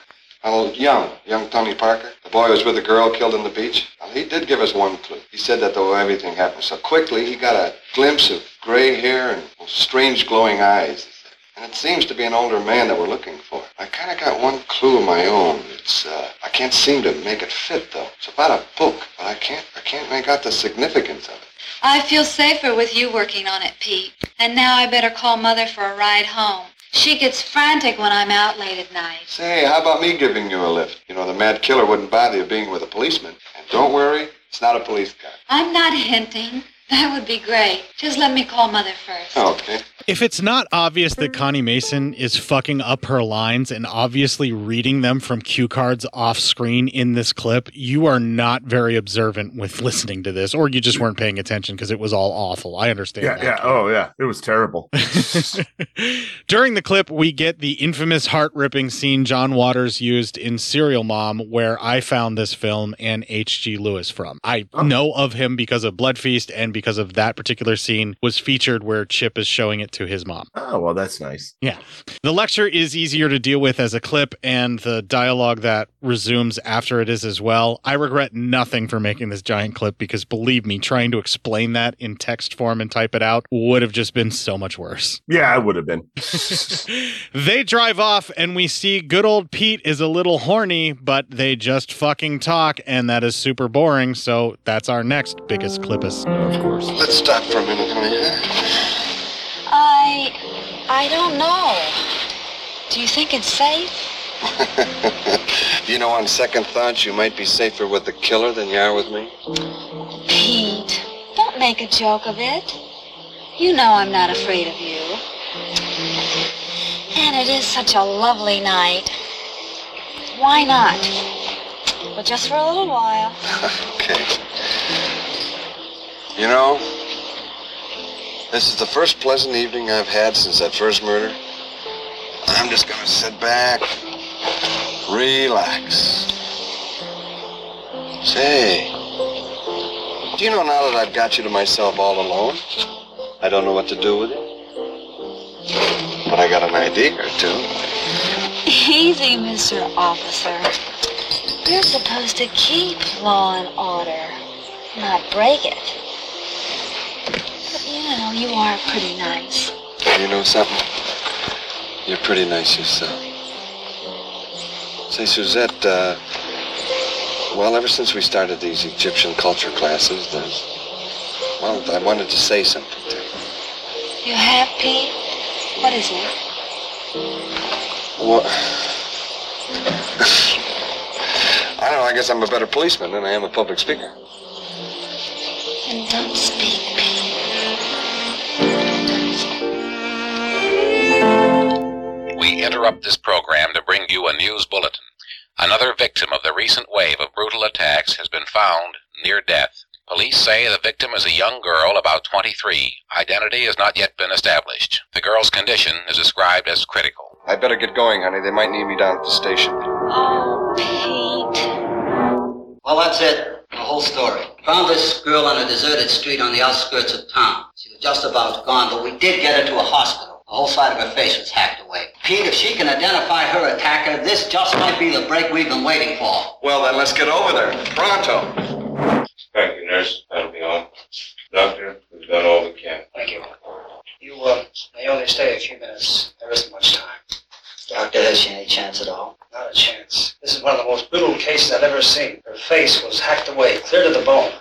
Speaker 9: Young, young Tony Parker, the boy was with the girl killed on the beach. Well, he did give us one clue. He said that though everything happened so quickly, he got a glimpse of gray hair and strange glowing eyes. And it seems to be an older man that we're looking for. I kind of got one clue of my own. It's uh, I can't seem to make it fit though. It's about a book, but I can't I can't make out the significance of it.
Speaker 14: I feel safer with you working on it, Pete. And now I better call Mother for a ride home. She gets frantic when I'm out late at night.
Speaker 9: Say, how about me giving you a lift? You know, the mad killer wouldn't bother you being with a policeman. And don't worry, it's not a police car.
Speaker 14: I'm not hinting. That would be great. Just let me call Mother first.
Speaker 9: Okay.
Speaker 3: If it's not obvious that mm-hmm. Connie Mason is fucking up her lines and obviously reading them from cue cards off screen in this clip, you are not very observant with listening to this, or you just weren't paying attention because it was all awful. I understand.
Speaker 4: Yeah,
Speaker 3: that.
Speaker 4: yeah. Oh, yeah. It was terrible.
Speaker 3: During the clip, we get the infamous heart ripping scene John Waters used in Serial Mom, where I found this film and H.G. Lewis from. I oh. know of him because of Blood Feast and because of that particular scene was featured where Chip is showing it to his mom.
Speaker 4: Oh, well, that's nice.
Speaker 3: Yeah. The lecture is easier to deal with as a clip, and the dialogue that resumes after it is as well. I regret nothing for making this giant clip because believe me, trying to explain that in text form and type it out would have just been so much worse.
Speaker 4: Yeah, I would have been.
Speaker 3: They drive off, and we see good old Pete is a little horny, but they just fucking talk, and that is super boring. So that's our next biggest clipus.
Speaker 4: Of course.
Speaker 9: Let's stop for a minute, honey.
Speaker 14: I. I don't know. Do you think it's safe?
Speaker 9: you know, on second thoughts, you might be safer with the killer than you are with me.
Speaker 14: Pete, don't make a joke of it. You know I'm not afraid of you. And it is such a lovely night. Why not? But just for a little while.
Speaker 9: Okay. You know, this is the first pleasant evening I've had since that first murder. I'm just gonna sit back, relax. Say, do you know now that I've got you to myself all alone? I don't know what to do with it. But I got an idea or two.
Speaker 14: Easy, Mr. Officer. You're supposed to keep law and order, not break it. You know, you are pretty nice.
Speaker 9: You know something? You're pretty nice yourself. Say, Suzette, uh, well, ever since we started these Egyptian culture classes, there's, well, I wanted to say something to you.
Speaker 14: You have, Pete? What is it?
Speaker 9: What? I don't know, I guess I'm a better policeman than I am a public speaker.
Speaker 14: And don't speak,
Speaker 7: We interrupt this program to bring you a news bulletin. Another victim of the recent wave of brutal attacks has been found near death. Police say the victim is a young girl about 23. Identity has not yet been established. The girl's condition is described as critical.
Speaker 9: I better get going, honey. They might need me down at the station.
Speaker 14: Oh, Pete.
Speaker 8: Well, that's it. The whole story. Found this girl on a deserted street on the outskirts of town. She was just about gone, but we did get her to a hospital. The whole side of her face was hacked away. Pete, if she can identify her attacker, this just might be the break we've been waiting for.
Speaker 9: Well, then let's get over there. Pronto.
Speaker 16: Thank you, nurse. That'll be all. Doctor, we've done all we can.
Speaker 17: Thank you. You, uh, may only stay a few minutes. There isn't much time.
Speaker 8: Doctor, has she any chance at all?
Speaker 17: Not a chance. This is one of the most brutal cases I've ever seen. Her face was hacked away, clear to the bone.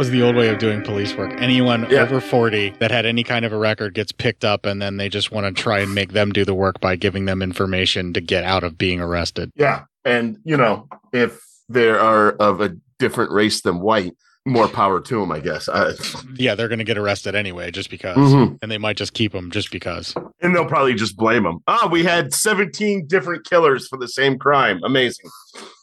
Speaker 17: Was the
Speaker 8: old
Speaker 3: way of doing police work. Anyone over 40 that had any kind of a record gets picked up and then they just want to try and make them do the work by giving them information to get out of being arrested.
Speaker 4: Yeah. And, you know, if they are of a different race than white, more power to them, I guess. I,
Speaker 3: Yeah, they're going to get arrested anyway just because.
Speaker 4: Mhm.
Speaker 3: And they might just keep them just because.
Speaker 4: and they'll probably just blame them. Ah, we had 17 different killers for the same crime. Amazing.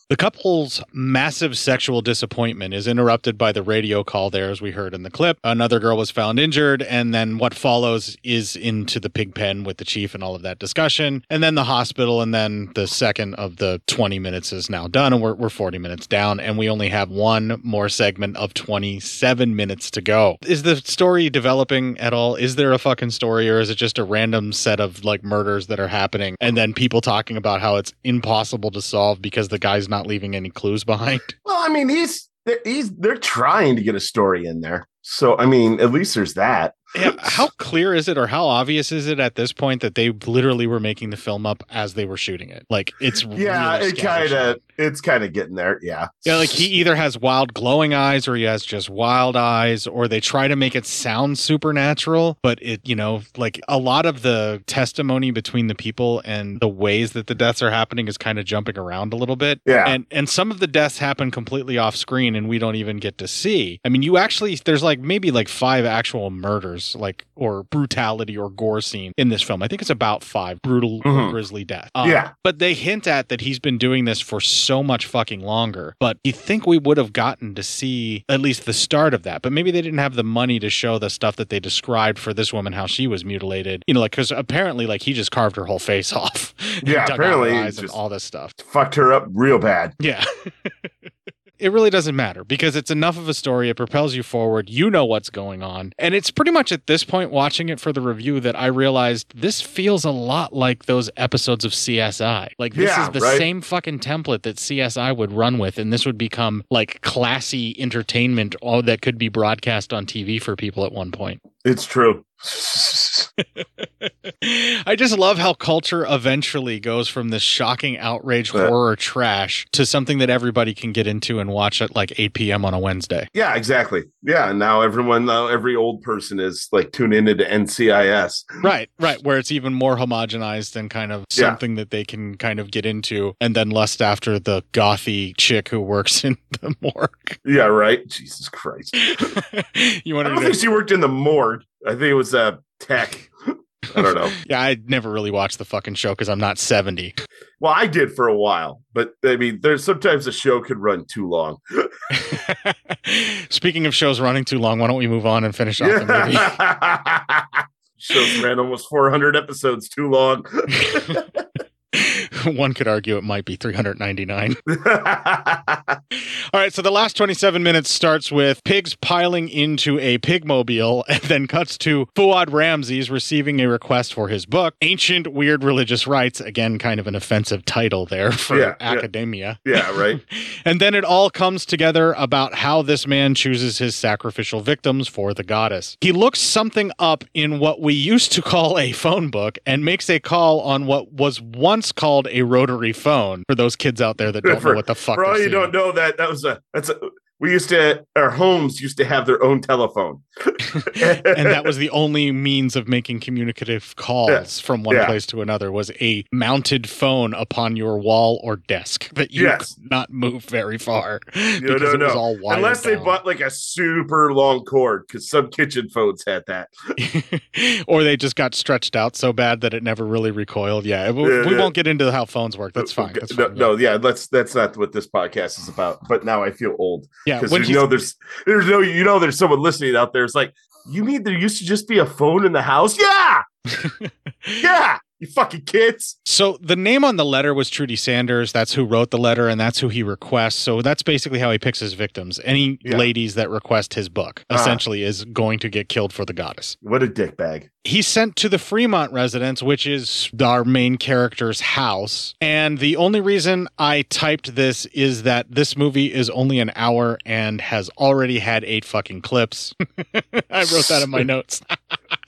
Speaker 3: The couple's massive sexual disappointment is interrupted by the radio call there, as we heard in the clip. Another girl was found injured, and then what follows is into the pig pen with the chief and all of that discussion, and then the hospital, and then the second of the 20 minutes is now done, and we're, we're 40 minutes down, and we only have one more segment of 27 minutes to go. Is the story developing at all? Is there a fucking story, or is it just a random set of like murders that are happening, and then people talking about how it's impossible to solve because the guy's not leaving any clues behind?
Speaker 4: Well, I mean, he's he's they're trying to get a story in there. So, I mean, at least there's that.
Speaker 3: Yeah, how clear is it or how obvious is it at this point that they literally were making the film up as they were shooting it? Like it's
Speaker 4: Yeah,
Speaker 3: real
Speaker 4: it kind of it's kind of getting there. Yeah.
Speaker 3: Yeah, like he either has wild glowing eyes or he has just wild eyes, or they try to make it sound supernatural, but it, you know, like a lot of the testimony between the people and the ways that the deaths are happening is kind of jumping around a little bit.
Speaker 4: Yeah.
Speaker 3: And and some of the deaths happen completely off screen and we don't even get to see. I mean, you actually there's like maybe like five actual murders, like or brutality or gore scene in this film. I think it's about five brutal or
Speaker 4: Mhm.
Speaker 3: grisly deaths.
Speaker 4: Yeah.
Speaker 3: But they hint at that he's been doing this for so much fucking longer. But you think we would have gotten to see at least the start of that. But maybe they didn't have the money to show the stuff that they described for this woman, how she was mutilated. You know, like, because apparently, like, he just carved her whole face off.
Speaker 4: Yeah,
Speaker 3: dug out her
Speaker 4: apparently
Speaker 3: all this stuff.
Speaker 4: Fucked her up real bad.
Speaker 3: Yeah. It really doesn't matter because it's enough of a story. It propels you forward. You know what's going on. And it's pretty much at this point, watching it for the review, that I realized this feels a lot like those episodes of CSI. Like, this
Speaker 4: Yeah,
Speaker 3: is the
Speaker 4: right.
Speaker 3: same fucking template that CSI would run with. And this would become like classy entertainment all that could be broadcast on TV for people at one point.
Speaker 4: It's true.
Speaker 3: I just love how culture eventually goes from this shocking outrage,
Speaker 4: Yeah.
Speaker 3: horror trash to something that everybody can get into and watch at like 8 p.m. on a Wednesday.
Speaker 4: Yeah, exactly. Yeah, now everyone, now every old person is like tuning into NCIS.
Speaker 3: Right, right. Where it's even more homogenized and kind of
Speaker 4: Yeah.
Speaker 3: something that they can kind of get into and then lust after the gothy chick who works in the morgue.
Speaker 4: Yeah, right. Jesus Christ.
Speaker 3: You
Speaker 4: I don't
Speaker 3: to-
Speaker 4: think she worked in the morgue. I think it was uh, tech. I don't know.
Speaker 3: Yeah, I never really watched the fucking show because I'm not 70.
Speaker 4: Well, I did for a while, but I mean, there's sometimes a show could run too long.
Speaker 3: Speaking of shows running too long, why don't we move on and finish off the movie?
Speaker 4: Shows ran almost 400 episodes too long.
Speaker 3: One could argue it might be 399. All right, so the last 27 minutes starts with pigs piling into a pigmobile and then cuts to Fuad Ramses receiving a request for his book, Ancient Weird Religious Rites. Again, kind of an offensive title there for
Speaker 4: Yeah, yeah.
Speaker 3: academia.
Speaker 4: yeah, right.
Speaker 3: And then it all comes together about how this man chooses his sacrificial victims for the goddess. He looks something up in what we used to call a phone book and makes a call on what was once called a rotary phone for those kids out there that don't know what the fuck
Speaker 4: For all you don't know that that was a that's a we used to our homes used to have their own telephone.
Speaker 3: and that was the only means of making communicative calls
Speaker 4: Yeah.
Speaker 3: from one
Speaker 4: Yeah.
Speaker 3: place to another was a mounted phone upon your wall or desk that you
Speaker 4: Yes.
Speaker 3: could not move very far
Speaker 4: No,
Speaker 3: because
Speaker 4: no,
Speaker 3: it was all wired
Speaker 4: Unless they
Speaker 3: down.
Speaker 4: bought like a super long cord, because some kitchen phones had that.
Speaker 3: or they just got stretched out so bad that it never really recoiled. Yeah, we,
Speaker 4: Yeah,
Speaker 3: we won't get into how phones work. That's uh, fine. That's
Speaker 4: no,
Speaker 3: fine.
Speaker 4: no, yeah, let's. That's not what this podcast is about. But now I feel old.
Speaker 3: Yeah,
Speaker 4: because you know there's there's no you know there's someone listening out there. It's like you mean there used to just be a phone in the house? Yeah, yeah. You fucking kids.
Speaker 3: So the name on the letter was Trudy Sanders. That's who wrote the letter, and that's who he requests. So that's basically how he picks his victims. Any ladies that request his book
Speaker 4: Ah.
Speaker 3: essentially is going to get killed for the goddess.
Speaker 4: What a dickbag.
Speaker 3: He's sent to the Fremont residence, which is our main character's house. And the only reason I typed this is that this movie is only an hour and has already had eight fucking clips. I wrote that in my notes.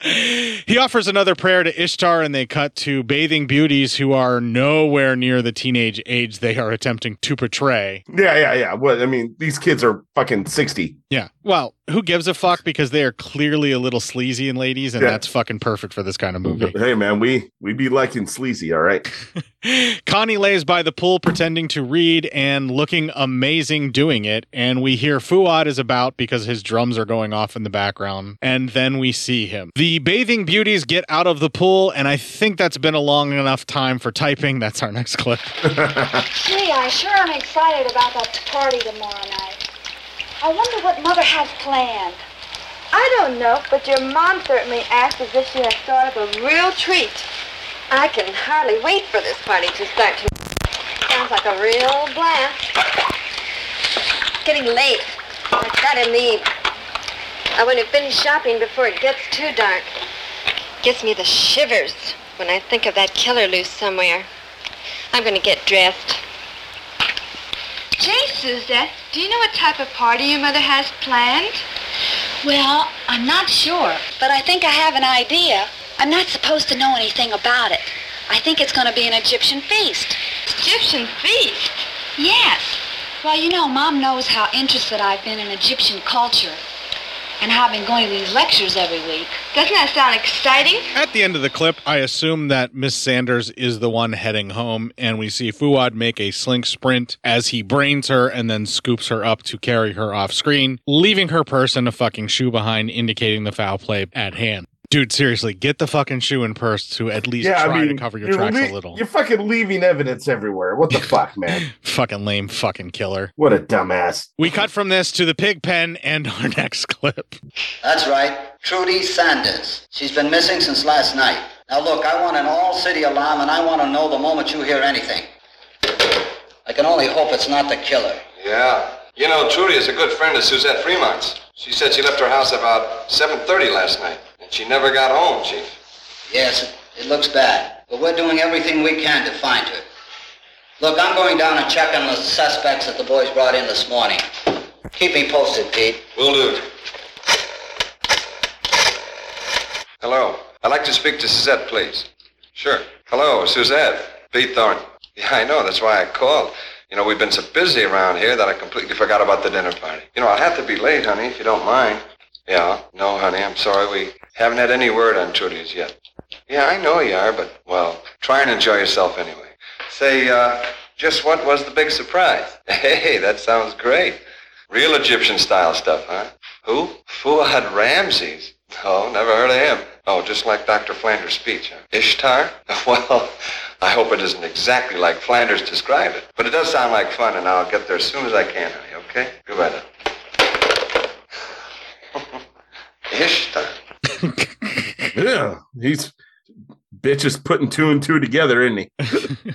Speaker 3: he offers another prayer to Ishtar, and they cut to bathing beauties who are nowhere near the teenage age they are attempting to portray.
Speaker 4: Yeah, yeah, yeah. What I mean, these kids are fucking sixty.
Speaker 3: Yeah. Well, who gives a fuck? Because they are clearly a little sleazy and ladies, and
Speaker 4: Yeah.
Speaker 3: that's fucking perfect for this kind of movie.
Speaker 4: Hey man, we we be liking sleazy, all right.
Speaker 3: Connie lays by the pool pretending to read and looking amazing doing it. And we hear Fuad is about because his drums are going off in the background. And then we see him. The bathing beauties get out of the pool. And I think that's been a long enough time for typing. That's our next clip.
Speaker 14: Gee, I sure am excited about that party tomorrow night. I wonder what Mother has planned.
Speaker 18: I don't know, but your mom certainly acts as if she had thought of a real treat. I can hardly wait for this party to start. Sounds like a real blast. Getting late. I've got to leave. I want to finish shopping before it gets too dark. Gives me the shivers when I think of that killer loose somewhere. I'm going to get dressed.
Speaker 10: Gee, Suzette, do you know what type of party your mother has planned?
Speaker 14: Well, I'm not sure, but I think I have an idea. I'm not supposed to know anything about it. I think it's going to be an Egyptian feast.
Speaker 10: Egyptian feast?
Speaker 14: Yes. Well, you know, Mom knows how interested I've been in Egyptian culture and how I've been going to these lectures every week.
Speaker 10: Doesn't that sound exciting?
Speaker 3: At the end of the clip, I assume that Miss Sanders is the one heading home, and we see Fuad make a slink sprint as he brains her and then scoops her up to carry her off screen, leaving her purse and a fucking shoe behind, indicating the foul play at hand. Dude, seriously, get the fucking shoe and purse to at least
Speaker 4: yeah,
Speaker 3: try
Speaker 4: I mean,
Speaker 3: to cover your tracks
Speaker 4: le-
Speaker 3: a little.
Speaker 4: You're fucking leaving evidence everywhere. What the fuck, man?
Speaker 3: fucking lame fucking killer.
Speaker 4: What a dumbass.
Speaker 3: We cut from this to the pig pen and our next clip.
Speaker 8: That's right, Trudy Sanders. She's been missing since last night. Now look, I want an all-city alarm and I want to know the moment you hear anything. I can only hope it's not the killer.
Speaker 9: Yeah. You know, Trudy is a good friend of Suzette Fremont's. She said she left her house about 7.30 last night, and she never got home, Chief.
Speaker 8: Yes, it, looks bad, but we're doing everything we can to find her. Look, I'm going down and check on the suspects that the boys brought in this morning. Keep me posted, Pete.
Speaker 9: Will do. Hello. I'd like to speak to Suzette, please. Sure. Hello, Suzette. Pete Thornton. Yeah, I know. That's why I called. You know, we've been so busy around here that I completely forgot about the dinner party. You know, I'll have to be late, honey, if you don't mind. Yeah. No, honey, I'm sorry. We haven't had any word on Trudy's yet. Yeah, I know you are, but, well, try and enjoy yourself anyway. Say, uh, just what was the big surprise? Hey, that sounds great. Real Egyptian style stuff, huh? Who? Fuad Ramses. Oh, never heard of him. Oh, just like Dr. Flanders' speech, huh? Ishtar? Well, I hope it isn't exactly like Flanders described it. But it does sound like fun, and I'll get there as soon as I can, honey, okay? Goodbye then. Ishtar.
Speaker 4: Yeah, he's bitch is putting two and two together, isn't he?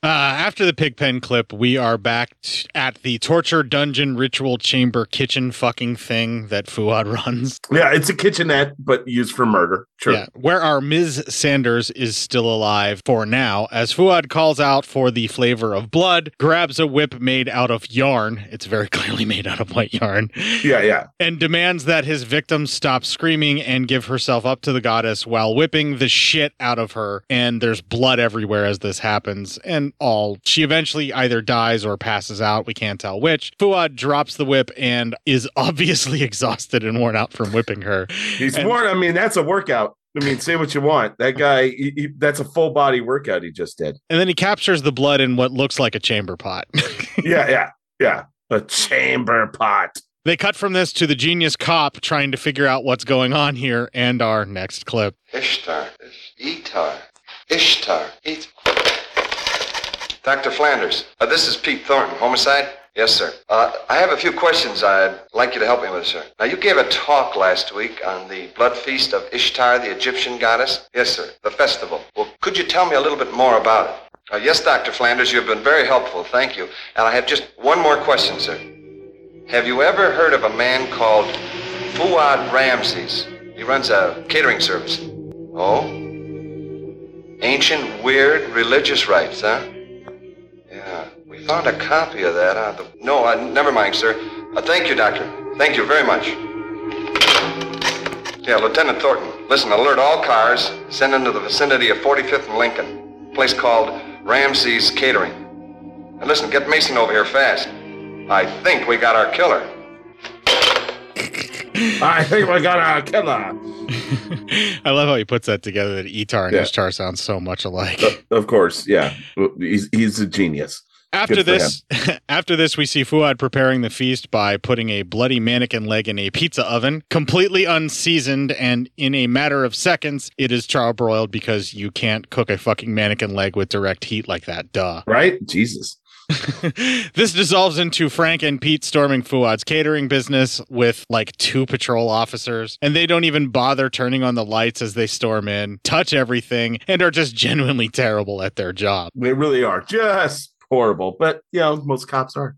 Speaker 3: Uh, after the pigpen clip, we are back t- at the torture dungeon ritual chamber kitchen fucking thing that Fuad runs.
Speaker 4: Yeah, it's a kitchenette, but used for murder. True.
Speaker 3: Yeah, where our Ms. Sanders is still alive for now, as Fuad calls out for the flavor of blood, grabs a whip made out of yarn. It's very clearly made out of white yarn.
Speaker 4: Yeah, yeah.
Speaker 3: And demands that his victim stop screaming and give herself up to the goddess while whipping the shit out of her. And there's blood everywhere as this happens. And all she eventually either dies or passes out. We can't tell which. Fuad drops the whip and is obviously exhausted and worn out from whipping her.
Speaker 4: He's
Speaker 3: And-
Speaker 4: more. I mean, that's a workout. I mean, say what you want. That guy, he, he- that's a full body workout he just did.
Speaker 3: And then he captures the blood in what looks like a chamber pot.
Speaker 4: Yeah, yeah, yeah. A chamber pot.
Speaker 3: They cut from this to the genius cop trying to figure out what's going on here and our next clip.
Speaker 9: Ishtar. Ishtar. Ishtar. It- Dr. Flanders. Uh, this is Pete Thornton. Homicide? Yes, sir. Uh, I have a few questions I'd like you to help me with, sir. Now, you gave a talk last week on the blood feast of Ishtar, the Egyptian goddess. Yes, sir. The festival. Well, could you tell me a little bit more about it? Uh, yes, Dr. Flanders, you've been very helpful. Thank you. And I have just one more question, sir. Have you ever heard of a man called Fuad Ramses? He runs a catering service. Oh? Ancient, weird religious rites, huh? Yeah. We found a copy of that the. No, uh, never mind, sir. Uh, thank you, Doctor. Thank you very much. Yeah, Lieutenant Thornton. Listen, alert all cars. Send into the vicinity of 45th and Lincoln. Place called Ramsey's Catering. And listen, get Mason over here fast. I think we got our killer.
Speaker 4: I think we got our killer.
Speaker 3: I love how he puts that together that Etar and
Speaker 4: Yeah.
Speaker 3: Ishtar sound so much alike.
Speaker 4: Of course, yeah. He's he's a genius.
Speaker 3: After
Speaker 4: Good
Speaker 3: this, after this, we see Fuad preparing the feast by putting a bloody mannequin leg in a pizza oven, completely unseasoned, and in a matter of seconds, it is charbroiled because you can't cook a fucking mannequin leg with direct heat like that. Duh.
Speaker 4: Right? Jesus.
Speaker 3: This dissolves into Frank and Pete storming Fuad's catering business with like two patrol officers, and they don't even bother turning on the lights as they storm in, touch everything, and are just genuinely terrible at their job.
Speaker 4: They really are just horrible, but you know, most cops are.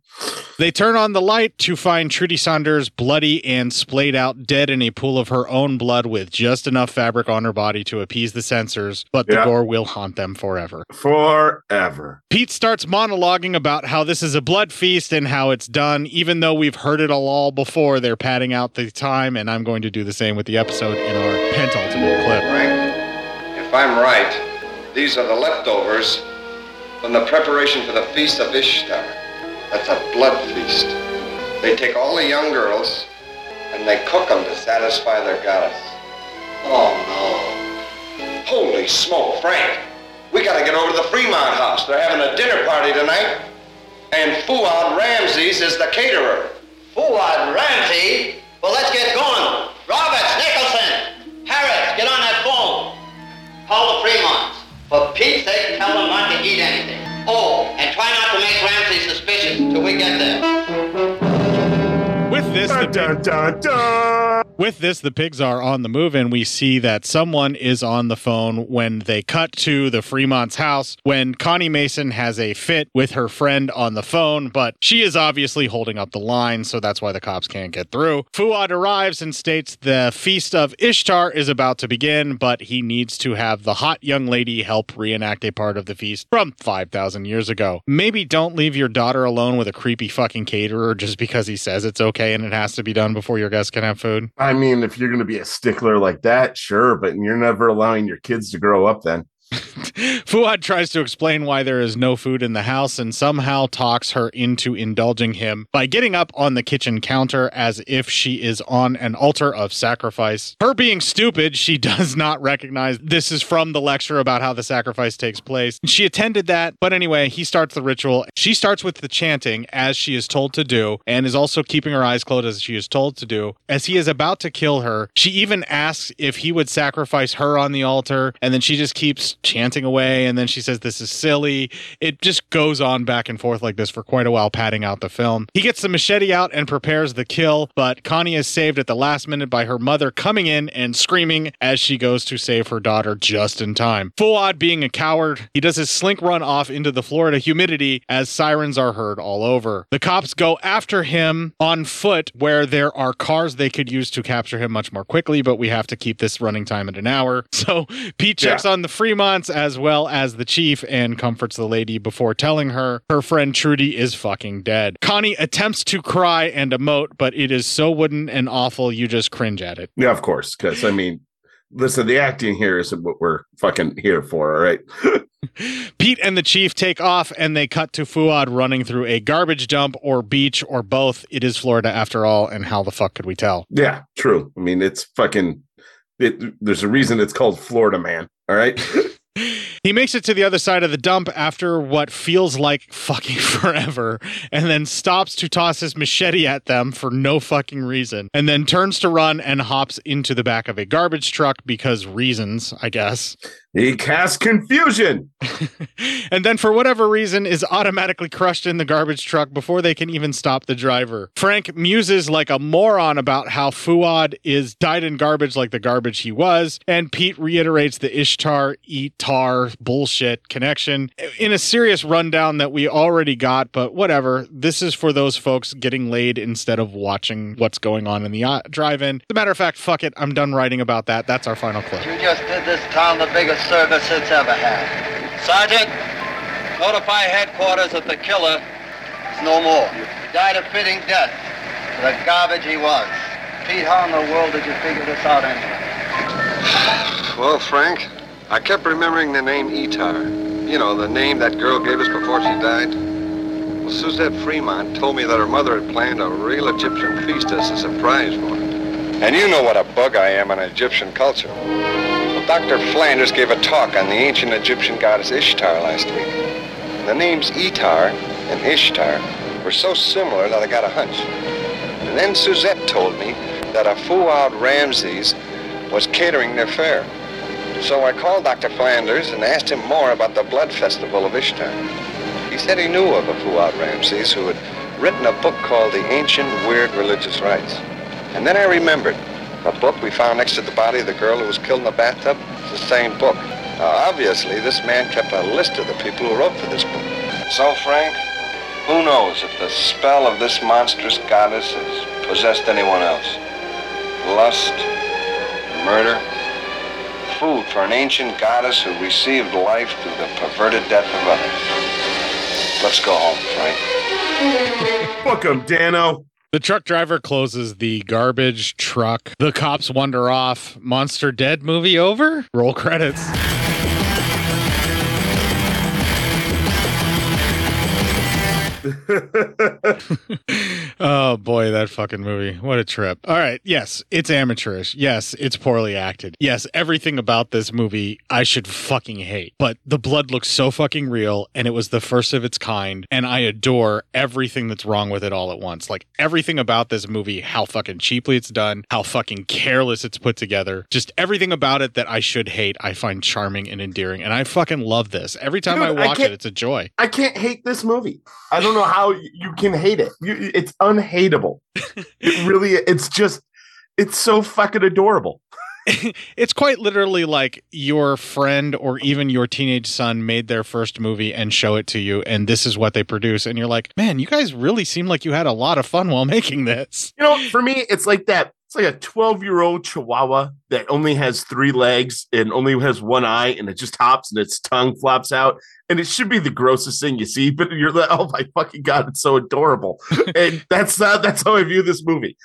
Speaker 3: They turn on the light to find Trudy Saunders bloody and splayed out dead in a pool of her own blood with just enough fabric on her body to appease the censors, but the
Speaker 4: Yeah.
Speaker 3: gore will haunt them forever.
Speaker 4: Forever.
Speaker 3: Pete starts monologuing about how this is a blood feast and how it's done, even though we've heard it all before. They're padding out the time, and I'm going to do the same with the episode in our penultimate clip.
Speaker 9: If I'm right, these are the leftovers from the preparation for the Feast of Ishtar. That's a blood feast. They take all the young girls and they cook them to satisfy their goddess. Oh, no. Holy smoke, Frank. We gotta get over to the Fremont house. They're having a dinner party tonight. And Fuad Ramses is the caterer.
Speaker 8: Fuad Ramses? Well, let's get going. Roberts, Nicholson, Harris, get on that phone. Call the Fremonts. For Pete's sake, tell them not to eat anything. Oh, and try not to make Ramsey suspicious till we get there.
Speaker 3: With this, the With this, the pigs are on the move, and we see that someone is on the phone when they cut to the Fremont's house when Connie Mason has a fit with her friend on the phone, but she is obviously holding up the line, so that's why the cops can't get through. Fuad arrives and states the feast of Ishtar is about to begin, but he needs to have the hot young lady help reenact a part of the feast from 5,000 years ago. Maybe don't leave your daughter alone with a creepy fucking caterer just because he says it's okay and it has to be done before your guests can have food.
Speaker 4: Mean, if you're going to be a stickler like that, sure, but you're never allowing your kids to grow up then.
Speaker 3: Fuad tries to explain why there is no food in the house and somehow talks her into indulging him by getting up on the kitchen counter as if she is on an altar of sacrifice. Her being stupid, she does not recognize this is from the lecture about how the sacrifice takes place. She attended that, but anyway, he starts the ritual. She starts with the chanting as she is told to do and is also keeping her eyes closed as she is told to do. As he is about to kill her, she even asks if he would sacrifice her on the altar, and then she just keeps chanting away and then she says this is silly. It just goes on back and forth like this for quite a while padding out the film. He gets the machete out and prepares the kill but connie is saved at the last minute by her mother coming in and screaming as she goes to save her daughter just in time. Fuad being a coward he does his slink run off into the florida humidity as sirens are heard all over. The cops go after him on foot where there are cars they could use to capture him much more quickly but we have to keep this running time at an hour. So pete checks
Speaker 4: Yeah.
Speaker 3: on the As well as the chief and comforts the lady before telling her her friend Trudy is fucking dead. Connie attempts to cry and emote, but it is so wooden and awful you just cringe at it.
Speaker 4: Yeah, of course. Because I mean, listen, the acting here isn't what we're fucking here for. All right.
Speaker 3: Pete and the chief take off and they cut to Fuad running through a garbage dump or beach or both. It is Florida after all, and how the fuck could we tell?
Speaker 4: Yeah, true. I mean, it's fucking. It, there's a reason it's called Florida Man. All right.
Speaker 3: He makes it to the other side of the dump after what feels like fucking forever, and then stops to toss his machete at them for no fucking reason, and then turns to run and hops into the back of a garbage truck because reasons, I guess.
Speaker 4: He casts confusion.
Speaker 3: and then for whatever reason is automatically crushed in the garbage truck before they can even stop the driver. Frank muses like a moron about how Fuad is died in garbage like the garbage he was, and Pete reiterates the Ishtar Etar bullshit connection in a serious rundown that we already got, but whatever. This is for those folks getting laid instead of watching what's going on in the uh, drive-in. As a matter of fact, fuck it, I'm done writing about that. That's our final clip.
Speaker 8: You just did this town the biggest service it's ever had. Sergeant, notify headquarters that the killer is no more. He died a fitting death for the garbage he was. Pete, how in the world did you figure this out anyway?
Speaker 9: Well, Frank, I kept remembering the name Etar. You know, the name that girl gave us before she died. Well, Suzette Fremont told me that her mother had planned a real Egyptian feast as a surprise for her. And you know what a bug I am on Egyptian culture. Well, Dr. Flanders gave a talk on the ancient Egyptian goddess Ishtar last week. The names Etar and Ishtar were so similar that I got a hunch. And then Suzette told me that a Fuad Ramses was catering their fair. So I called Dr. Flanders and asked him more about the blood festival of Ishtar. He said he knew of a Fuad Ramses who had written a book called The Ancient Weird Religious Rites. And then I remembered a book we found next to the body of the girl who was killed in the bathtub. It's the same book. Now, obviously, this man kept a list of the people who wrote for this book. So, Frank, who knows if the spell of this monstrous goddess has possessed anyone else? Lust, murder, food for an ancient goddess who received life through the perverted death of others. Let's go home, Frank.
Speaker 4: Fuck him, Dano.
Speaker 3: The truck driver closes the garbage truck. The cops wander off. Monster Dead movie over? Roll credits. oh boy, that fucking movie. What a trip. All right. Yes, it's amateurish. Yes, it's poorly acted. Yes, everything about this movie I should fucking hate. But the blood looks so fucking real and it was the first of its kind. And I adore everything that's wrong with it all at once. Like everything about this movie, how fucking cheaply it's done, how fucking careless it's put together. Just everything about it that I should hate, I find charming and endearing. And I fucking love this. Every time
Speaker 4: Dude,
Speaker 3: I
Speaker 4: I
Speaker 3: watch
Speaker 4: can't-
Speaker 3: it, it's a joy.
Speaker 4: I can't hate this movie. I don't know how you can hate it. You, it's unhateable. it really, it's just, it's so fucking adorable.
Speaker 3: it's quite literally like your friend or even your teenage son made their first movie and show it to you and this is what they produce and you're like man you guys really seem like you had a lot of fun while making this
Speaker 4: You know, for me, it's like that. It's like a 12 year old chihuahua that only has three legs and only has one eye and it just hops and its tongue flops out. And it should be the grossest thing you see, but you're like, oh my fucking God, it's so adorable. and that's that's how I view this movie.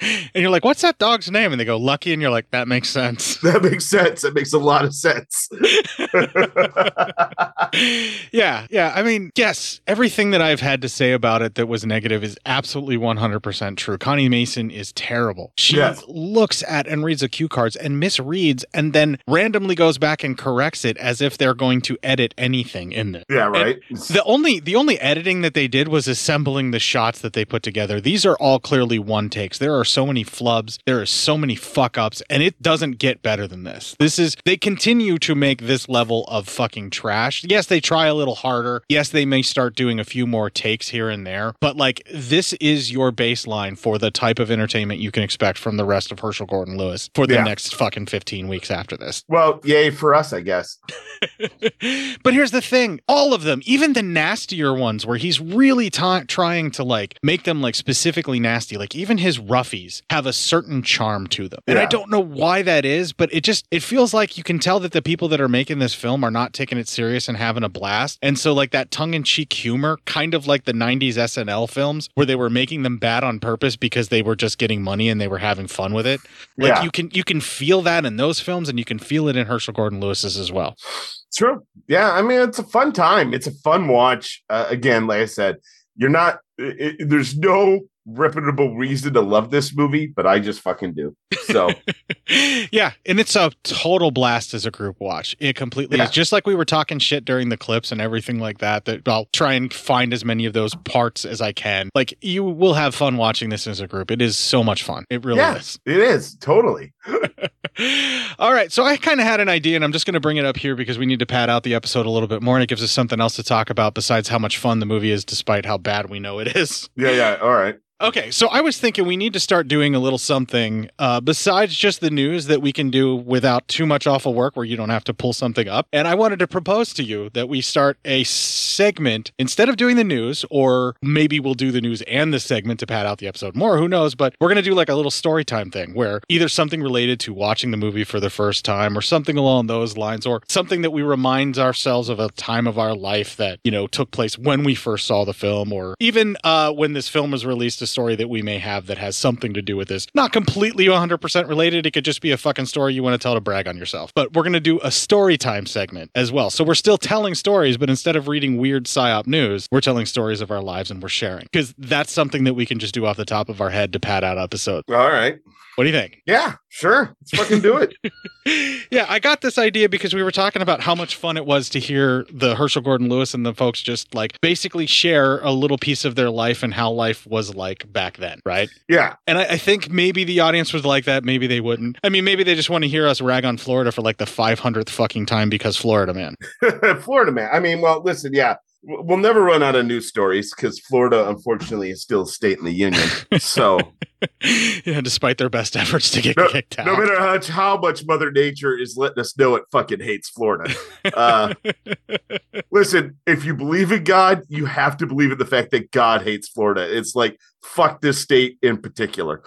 Speaker 3: and you're like what's that dog's name and they go lucky and you're like that makes sense
Speaker 4: That makes sense. That makes a lot of sense.
Speaker 3: yeah yeah i mean yes everything that i've had to say about it that was negative is absolutely 100% true connie mason is terrible she
Speaker 4: Yes.
Speaker 3: looks at and reads the cue cards and misreads and then randomly goes back and corrects it as if they're going to edit anything in this
Speaker 4: Yeah, right.
Speaker 3: And the only the only editing that they did was assembling the shots that they put together. These are all clearly one takes. There are so many flubs. There are so many fuck ups and it doesn't get better than this. This is they continue to make this level of fucking trash. Yes they try a little harder. Yes they may start doing a few more takes here and there but like this is your baseline for the type of entertainment you can expect from the rest of herschell gordon lewis for the
Speaker 4: Yeah.
Speaker 3: next fucking 15 weeks after this.
Speaker 4: Well, yay for us, I guess.
Speaker 3: but here's the thing all of them, even the nastier ones where he's really ti trying to like make them like specifically nasty, like even his roughies have a certain charm to them. And I don't know why that is, but it just it feels like you can tell that the people that are making this film are not taking it serious and having a blast. And so like that tongue-in-cheek humor, kind of like the 90s SNL films where they were making them bad on purpose because they were just getting money and they were having fun with it. Like
Speaker 4: Yeah.
Speaker 3: you can you can feel that in those films and you can feel it in Herschell Gordon Lewis's as well.
Speaker 4: True. Yeah, I mean it's a fun time. It's a fun watch. Uh, again, like I said, you're not. It, there's no reputable reason to love this movie, but I just fucking do. So
Speaker 3: yeah, and it's a total blast as a group watch. It completely
Speaker 4: Yeah.
Speaker 3: is just like we were talking shit during the clips and everything like that. That I'll try and find as many of those parts as I can. Like you will have fun watching this as a group. It is so much fun. It really
Speaker 4: yeah,
Speaker 3: is.
Speaker 4: it is totally.
Speaker 3: All right, so I kind of had an idea, and I'm just going to bring it up here because we need to pad out the episode a little bit more, and it gives us something else to talk about besides how much fun the movie is, despite how bad we know it is.
Speaker 4: Yeah, yeah. All right.
Speaker 3: Okay, so I was thinking we need to start doing a little something uh, besides just the news that we can do without too much awful work where you don't have to pull something up. And I wanted to propose to you that we start a segment instead of doing the news, or maybe we'll do the news and the segment to pad out the episode more. Who knows? But we're going to do like a little story time thing where either something related to watching the movie for the first time or something along those lines, or something that we remind ourselves of a time of our life that, you know, took place when we first saw the film, or even uh, when this film was released, story that we may have that has something to do with this. Not completely 100% related. It could just be a fucking story you want to tell to brag on yourself. But we're going to do a story time segment as well. So we're still telling stories, but instead of reading weird psyop news, we're telling stories of our lives and we're sharing because that's something that we can just do off the top of our head to pad out episodes.
Speaker 4: All right.
Speaker 3: What do you think?
Speaker 4: Yeah, sure. Let's fucking do it.
Speaker 3: Yeah, I got this idea because we were talking about how much fun it was to hear the Herschell Gordon Lewis and the folks just like basically share a little piece of their life and how life was like back then, right?
Speaker 4: Yeah.
Speaker 3: And I, I think maybe the audience was like that, maybe they wouldn't. I mean, maybe they just want to hear us rag on Florida for like the 500th fucking time because Florida, man.
Speaker 4: Florida man. I mean, well, listen, yeah, w- we'll never run out of news stories because Florida, unfortunately, is still a state in the union. So
Speaker 3: yeah, despite their best efforts to get
Speaker 4: no,
Speaker 3: kicked out.
Speaker 4: no matter how, how much Mother Nature is letting us know it fucking hates Florida. Uh, listen, if you believe in God, you have to believe in the fact that God hates Florida. It's like fuck this state in particular.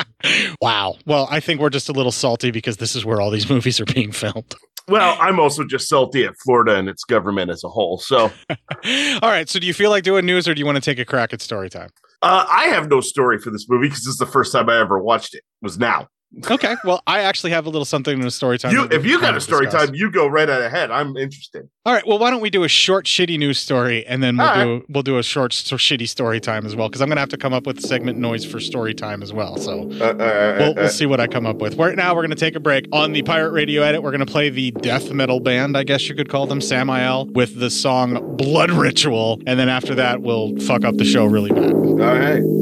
Speaker 3: wow. Well, I think we're just a little salty because this is where all these movies are being filmed.
Speaker 4: Well, I'm also just salty at Florida and its government as a whole. So
Speaker 3: All right. So do you feel like doing news or do you want to take a crack at story time?
Speaker 4: uh, I have no story for this movie because this is the first time I ever watched it. Was now.
Speaker 3: Okay. Well, I actually have a little something in a story time.
Speaker 4: You, if you got a story
Speaker 3: discuss.
Speaker 4: time, you go right ahead. I'm interested.
Speaker 3: All right. Well, why don't we do a short, shitty news story, and then we'll
Speaker 4: All
Speaker 3: do we'll do a short, so shitty story time as well, because I'm gonna have to come up with segment noise for story time as well. So
Speaker 4: Uh, uh, uh, uh
Speaker 3: we'll, we'll see what I come up with. Right now, we're gonna take a break on the Pirate Radio edit. We're gonna play the death metal band, I guess you could call them, Samael, with the song "Blood Ritual," and then after that, we'll fuck up the show really bad.
Speaker 4: All right.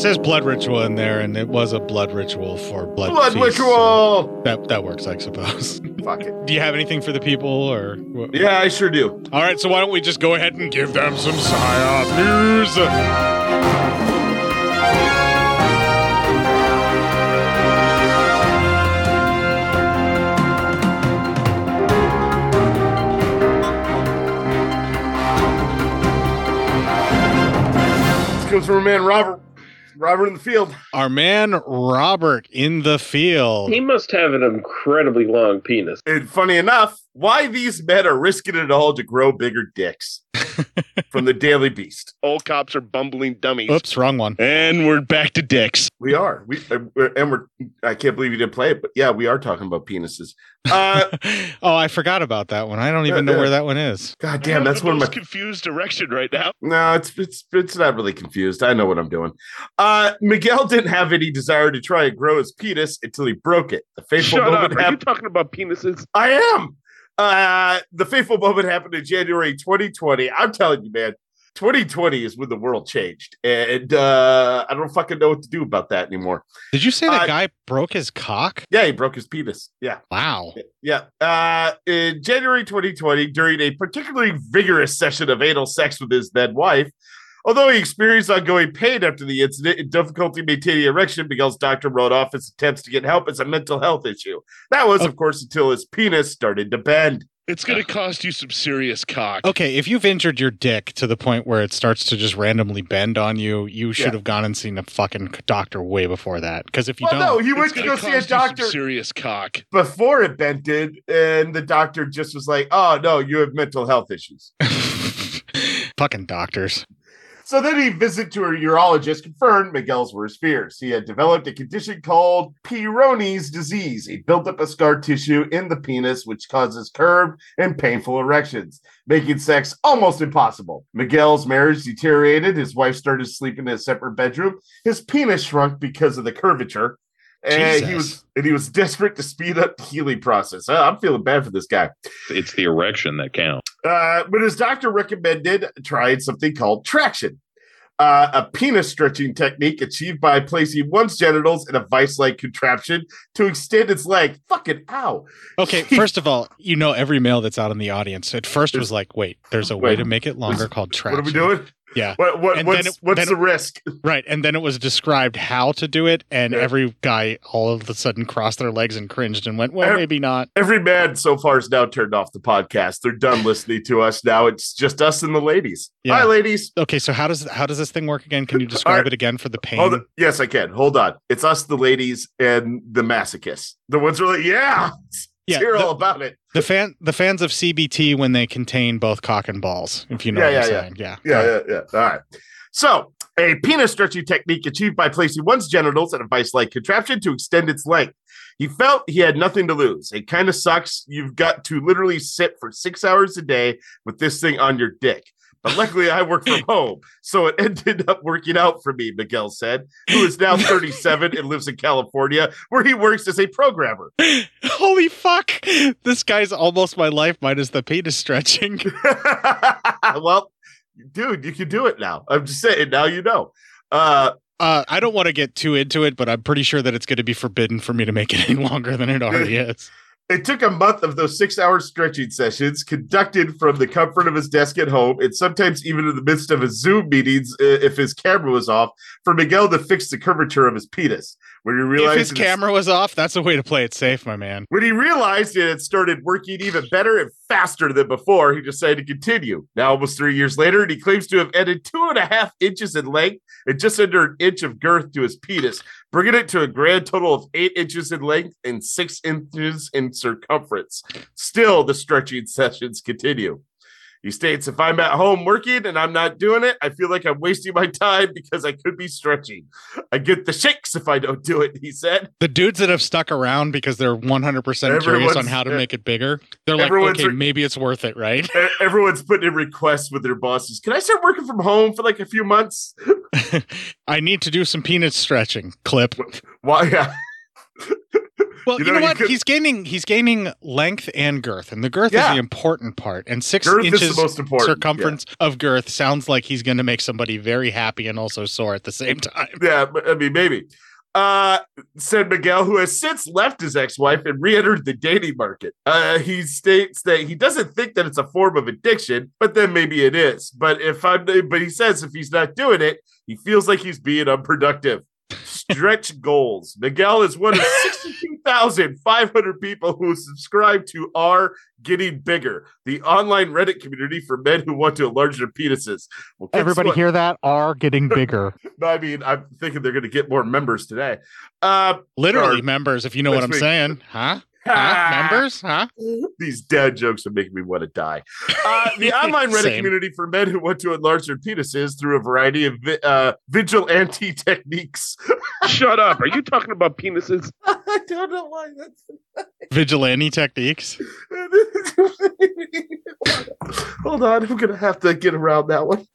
Speaker 3: Says blood ritual in there, and it was a blood ritual for blood.
Speaker 4: Blood
Speaker 3: feast, so
Speaker 4: ritual.
Speaker 3: that that works, I suppose.
Speaker 4: Fuck it.
Speaker 3: Do you have anything for the people, or? what?
Speaker 4: Yeah, I sure do.
Speaker 3: All right, so why don't we just go ahead and give them some psyop news?
Speaker 4: This comes from a man, Robert. Robert in the field.
Speaker 3: Our man Robert in the field.
Speaker 19: He must have an incredibly long penis.
Speaker 4: And funny enough, Why these men are risking it all to grow bigger dicks. From the Daily Beast.
Speaker 19: All cops are bumbling dummies.
Speaker 3: Oops, wrong one.
Speaker 19: And we're back to dicks.
Speaker 4: We are. We uh, we're- and we're. I can't believe you didn't play it, but yeah, we are talking about penises. Uh,
Speaker 3: oh, I forgot about that one. I don't even know
Speaker 4: Yeah, yeah.
Speaker 3: where that one is.
Speaker 4: God damn, that's one of my
Speaker 19: confused direction right now.
Speaker 4: No, it's it's it's not really confused. I know what I'm doing. Uh Miguel didn't have any desire to try and grow his penis until he broke it. The fateful
Speaker 19: Shut up.
Speaker 4: moment
Speaker 19: Are you
Speaker 4: happened.
Speaker 19: talking about penises?
Speaker 4: I am. Uh the fateful moment happened in January 2020. I'm telling you, man, 2020 is when the world changed. And uh I don't fucking know what to do about that anymore.
Speaker 3: Did you say the
Speaker 4: Uh,
Speaker 3: guy broke his cock?
Speaker 4: Yeah, he broke his penis. Yeah.
Speaker 3: Wow.
Speaker 4: Yeah. Uh, in January 2020, during a particularly vigorous session of anal sex with his then wife, although he experienced ongoing pain after the incident and difficulty maintaining erection, because doctor wrote off his attempts to get help as a mental health issue. That was, of course, until his penis started to bend.
Speaker 19: It's going to cost you some serious cock.
Speaker 3: Okay, if you've injured your dick to the point where it starts to just randomly bend on you, you should
Speaker 4: Yeah.
Speaker 3: have gone and seen a fucking doctor way before that. Because if you
Speaker 4: Well,
Speaker 3: don't,
Speaker 4: no, he went
Speaker 19: It's
Speaker 4: to
Speaker 19: gonna
Speaker 4: go see a
Speaker 19: cost you some
Speaker 4: doctor
Speaker 19: serious cock.
Speaker 4: before it bented, and the doctor just was like, "Oh no, you have mental health issues."
Speaker 3: fucking doctors.
Speaker 4: So then he visited to a urologist, confirmed Miguel's worst fears. He had developed a condition called Peyronie's disease, a buildup of scar tissue in the penis, which causes curved and painful erections, making sex almost impossible. Miguel's marriage deteriorated. His wife started sleeping in a separate bedroom. His penis shrunk because of the curvature. And he was and he was desperate to speed up the healing process. Uh, I'm feeling bad for this guy.
Speaker 20: It's the erection that counts.
Speaker 4: Uh, but his doctor recommended trying something called traction, uh, a penis stretching technique achieved by placing one's genitals in a vice like contraption to extend its length. Fucking ow.
Speaker 3: Okay, first of all, you know every male that's out in the audience at first was like, "Wait, there's a way
Speaker 4: Wait,
Speaker 3: to make it longer called traction."
Speaker 4: What are we doing?
Speaker 3: Yeah.
Speaker 4: What, what, what's
Speaker 3: it-
Speaker 4: what's the
Speaker 3: it-
Speaker 4: risk?
Speaker 3: Right, and then it was described how to do it, and
Speaker 4: Yeah.
Speaker 3: every guy all of a sudden crossed their legs and cringed and went, "Well, maybe not."
Speaker 4: Every man so far has now turned off the podcast. They're done listening to us now. It's just us and the ladies. Hi, ladies.
Speaker 3: Okay, so how does how does this thing work again? Can you describe it again for the pain?
Speaker 4: Yes, I can. Hold on. It's us, the ladies, and the masochists. The ones who are like, yeah,
Speaker 3: Yeah,
Speaker 4: hear
Speaker 3: the-
Speaker 4: all about it.
Speaker 3: The fan the fans of CBT when they contain both cock and balls, if you know
Speaker 4: Yeah,
Speaker 3: what I'm
Speaker 4: yeah,
Speaker 3: saying. Yeah.
Speaker 4: Yeah, yeah, yeah. All right. So, a penis stretching technique achieved by placing one's genitals in a vice like contraption to extend its length. He felt he had nothing to lose. It kind of sucks. You've got to literally sit for six hours a day with this thing on your dick. But luckily, I work from home, so it ended up working out for me, Miguel said, who is now 37 and lives in California, where he works as a programmer.
Speaker 3: Holy fuck! This guy's almost my life minus the penis stretching.
Speaker 4: well, dude, you can do it now. I'm just saying, now you know. Uh,
Speaker 3: Uh, I don't want to get too into it, but I'm pretty sure that it's going to be forbidden for me to make it any longer than it already is.
Speaker 4: It took a month of those six hour stretching sessions conducted from the comfort of his desk at home and sometimes even in the midst of his Zoom meetings if his camera was off for Miguel to fix the curvature of his penis. When he
Speaker 3: If his camera was off, that's a way to play it safe, my man.
Speaker 4: when he realized it had started working even better and faster than before, he decided to continue. Now, almost three years later, and he claims to have added two and a half inches in length and just under an inch of girth to his penis, bringing it to a grand total of eight inches in length and six inches in circumference. Still, the stretching sessions continue. He states, if I'm at home working and I'm not doing it, I feel like I'm wasting my time because I could be stretching. I get the shakes if I don't do it, he said.
Speaker 3: The dudes that have stuck around because they're 100% curious on how to make it bigger, they're like, okay,
Speaker 4: re-
Speaker 3: maybe it's worth it, right?
Speaker 4: Everyone's putting in requests with their bosses. Can I start working from home for like a few months?
Speaker 3: I need to do some penis stretching. Clip.
Speaker 4: Why? Yeah.
Speaker 3: Well,
Speaker 4: You
Speaker 3: you,
Speaker 4: know,
Speaker 3: know,
Speaker 4: you
Speaker 3: what?
Speaker 4: could-
Speaker 3: he's gaining he's gaining length and girth, and the girth
Speaker 4: Yeah.
Speaker 3: is the important part. And six
Speaker 4: Girth is the
Speaker 3: inches
Speaker 4: most important,
Speaker 3: circumference of girth sounds like he's going to make somebody very happy and also sore at the same time.
Speaker 4: Yeah, I mean, maybe. Uh, said Miguel, who has since left his ex-wife and re-entered the dating market. Uh, he states that he doesn't think that it's a form of addiction, but then maybe it is. But if I'm, but he says if he's not doing it, he feels like he's being unproductive. Stretch goals. Miguel is one of 62,500 people who subscribe to R Getting Bigger, the online Reddit community for men who want to enlarge their penises. Well,
Speaker 3: Everybody
Speaker 4: what?
Speaker 3: hear that? Are getting bigger.
Speaker 4: I mean, I'm thinking they're going to get more members today. Uh,
Speaker 3: Literally
Speaker 4: or
Speaker 3: members, if you know what I'm
Speaker 4: week.
Speaker 3: saying, huh? Huh? Members? Huh?
Speaker 4: These dad jokes are making me want to die. Uh, the online Reddit
Speaker 3: Same.
Speaker 4: community for men who want to enlarge their penises through a variety of vi- uh, vigilante techniques.
Speaker 19: Shut up. Are you talking about penises?
Speaker 4: I don't know why that's.
Speaker 3: Vigilante techniques.
Speaker 4: Hold on, I'm gonna have to get around that one.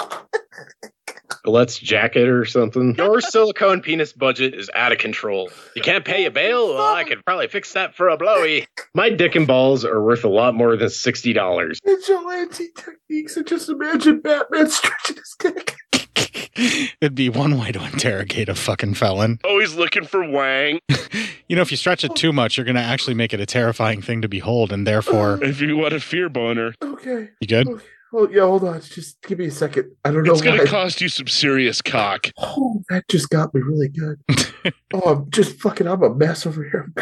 Speaker 21: Let's jack or something. Your silicone penis budget is out of control. You can't pay a bail? Well, I could probably fix that for a blowy. My dick and balls are worth a lot more than $60.
Speaker 4: Vigilante techniques, and just imagine Batman stretching his dick.
Speaker 3: It'd be one way to interrogate a fucking felon.
Speaker 19: Always looking for Wang.
Speaker 3: You know, if you stretch it too much, you're going to actually make it a terrifying thing to behold, and therefore,
Speaker 19: If you want a fear boner,
Speaker 4: Okay.
Speaker 3: you good?
Speaker 4: Oh yeah, hold on. Just give me a second. I don't know
Speaker 19: it's going to cost you some serious cock.
Speaker 4: Oh, that just got me really good. oh, I'm just fucking. I'm a mess over here.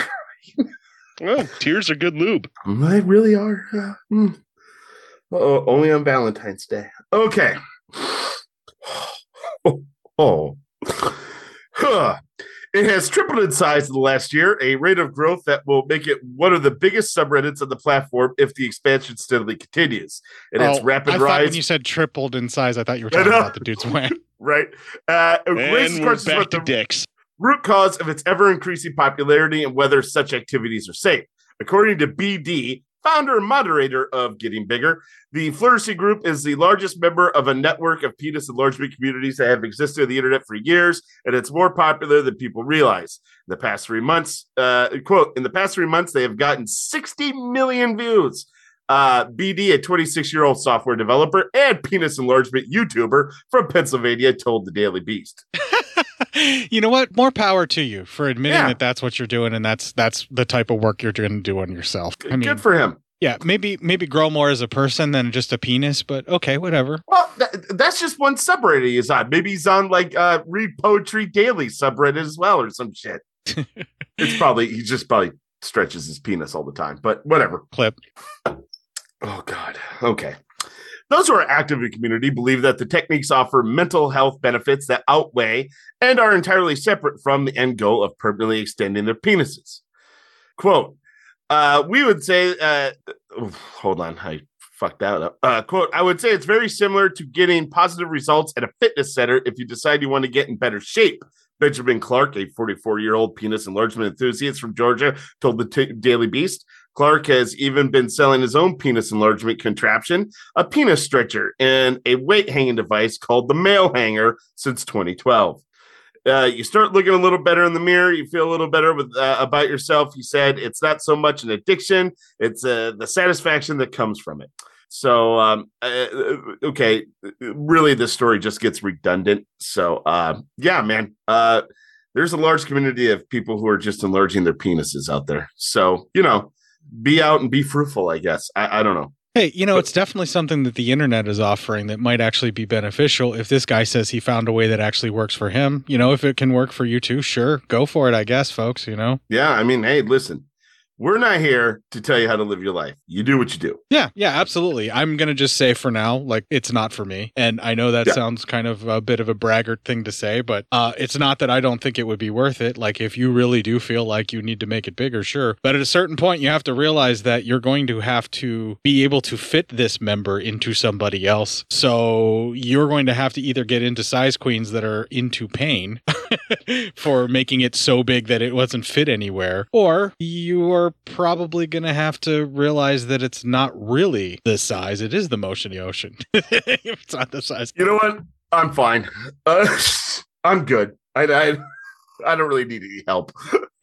Speaker 19: Well, tears are good lube.
Speaker 4: They really are. Uh, mm. Uh-oh, only on Valentine's Day. Okay. Oh. Huh. It has tripled in size in the last year, a rate of growth that will make it one of the biggest subreddits on the platform if the expansion steadily continues. And its
Speaker 3: Oh,
Speaker 4: rapid
Speaker 3: I thought
Speaker 4: rise.
Speaker 3: when you said tripled in size, I thought you were talking about the dude's wang.
Speaker 4: right? Uh,
Speaker 19: And we're back to
Speaker 4: the
Speaker 19: dicks.
Speaker 4: root cause of its ever increasing popularity and whether such activities are safe. According to BD, founder and moderator of Getting Bigger, the Flourishing Group is the largest member of a network of penis enlargement communities that have existed on the internet for years, and it's more popular than people realize. In the past three months, uh, quote, in the past three months, they have gotten 60 million views. Uh, BD, a 26 year old software developer and penis enlargement YouTuber from Pennsylvania, told the Daily Beast.
Speaker 3: you know what? More power to you for admitting
Speaker 4: Yeah.
Speaker 3: that that's what you're doing, and that's that's the type of work you're going to do on yourself. I mean,
Speaker 4: Good for him.
Speaker 3: yeah, maybe maybe grow more as a person than just a penis, but okay, whatever.
Speaker 4: Well, th- that's just one subreddit he's on. Maybe he's on like uh Read Poetry Daily subreddit as well or some shit. it's probably he just probably stretches his penis all the time, but whatever.
Speaker 3: Clip.
Speaker 4: Oh God. Okay. Those who are active in the community believe that the techniques offer mental health benefits that outweigh and are entirely separate from the end goal of permanently extending their penises. Quote, uh, we would say, uh, hold on, I fucked that up. Uh, quote, I would say it's very similar to getting positive results at a fitness center if you decide you want to get in better shape. Benjamin Clark, a 44 year old penis enlargement enthusiast from Georgia, told the T- Daily Beast. Clark has even been selling his own penis enlargement contraption, a penis stretcher, and a weight hanging device called the male hanger since 2012. Uh, you start looking a little better in the mirror. You feel a little better with uh, about yourself. He said it's not so much an addiction; it's uh, the satisfaction that comes from it. So, um, uh, okay, really, this story just gets redundant. So, uh, yeah, man, uh, there's a large community of people who are just enlarging their penises out there. So, you know, be out and be fruitful. I guess I, I don't know.
Speaker 3: Hey, you know, it's definitely something that the internet is offering that might actually be beneficial. If this guy says he found a way that actually works for him, you know, if it can work for you too, sure, go for it, I guess, folks, you know?
Speaker 4: Yeah, I mean, hey, listen, we're not here to tell you how to live your life. You do what you do.
Speaker 3: Yeah, yeah, absolutely. I'm going to just say for now, like, it's not for me. And I know that
Speaker 4: Yeah.
Speaker 3: sounds kind of a bit of a braggart thing to say, but uh, it's not that I don't think it would be worth it. Like, if you really do feel like you need to make it bigger, sure. But at a certain point, you have to realize that you're going to have to be able to fit this member into somebody else. So you're going to have to either get into size queens that are into pain for making it so big that it wasn't fit anywhere, or you are probably going to have to realize that it's not really the size, it is the motion of the ocean. it's not the size.
Speaker 4: You know what? I'm fine. Uh, I'm good. I, I I don't really need any help.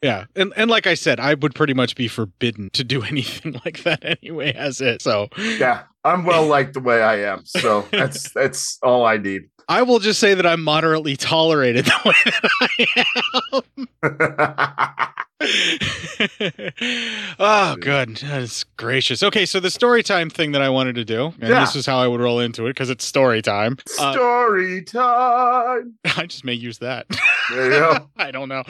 Speaker 3: Yeah. And and like I said, I would pretty much be forbidden to do anything like that anyway as it. So
Speaker 4: Yeah, I'm well liked the way I am. So that's that's all I need.
Speaker 3: I will just say that I'm moderately tolerated the way that I am. oh, good. That's gracious. Okay, so the story time thing that I wanted to do, and
Speaker 4: Yeah.
Speaker 3: this is how I would roll into it because it's story time. Uh,
Speaker 4: Story time.
Speaker 3: I just may use that.
Speaker 4: There you go.
Speaker 3: I don't know.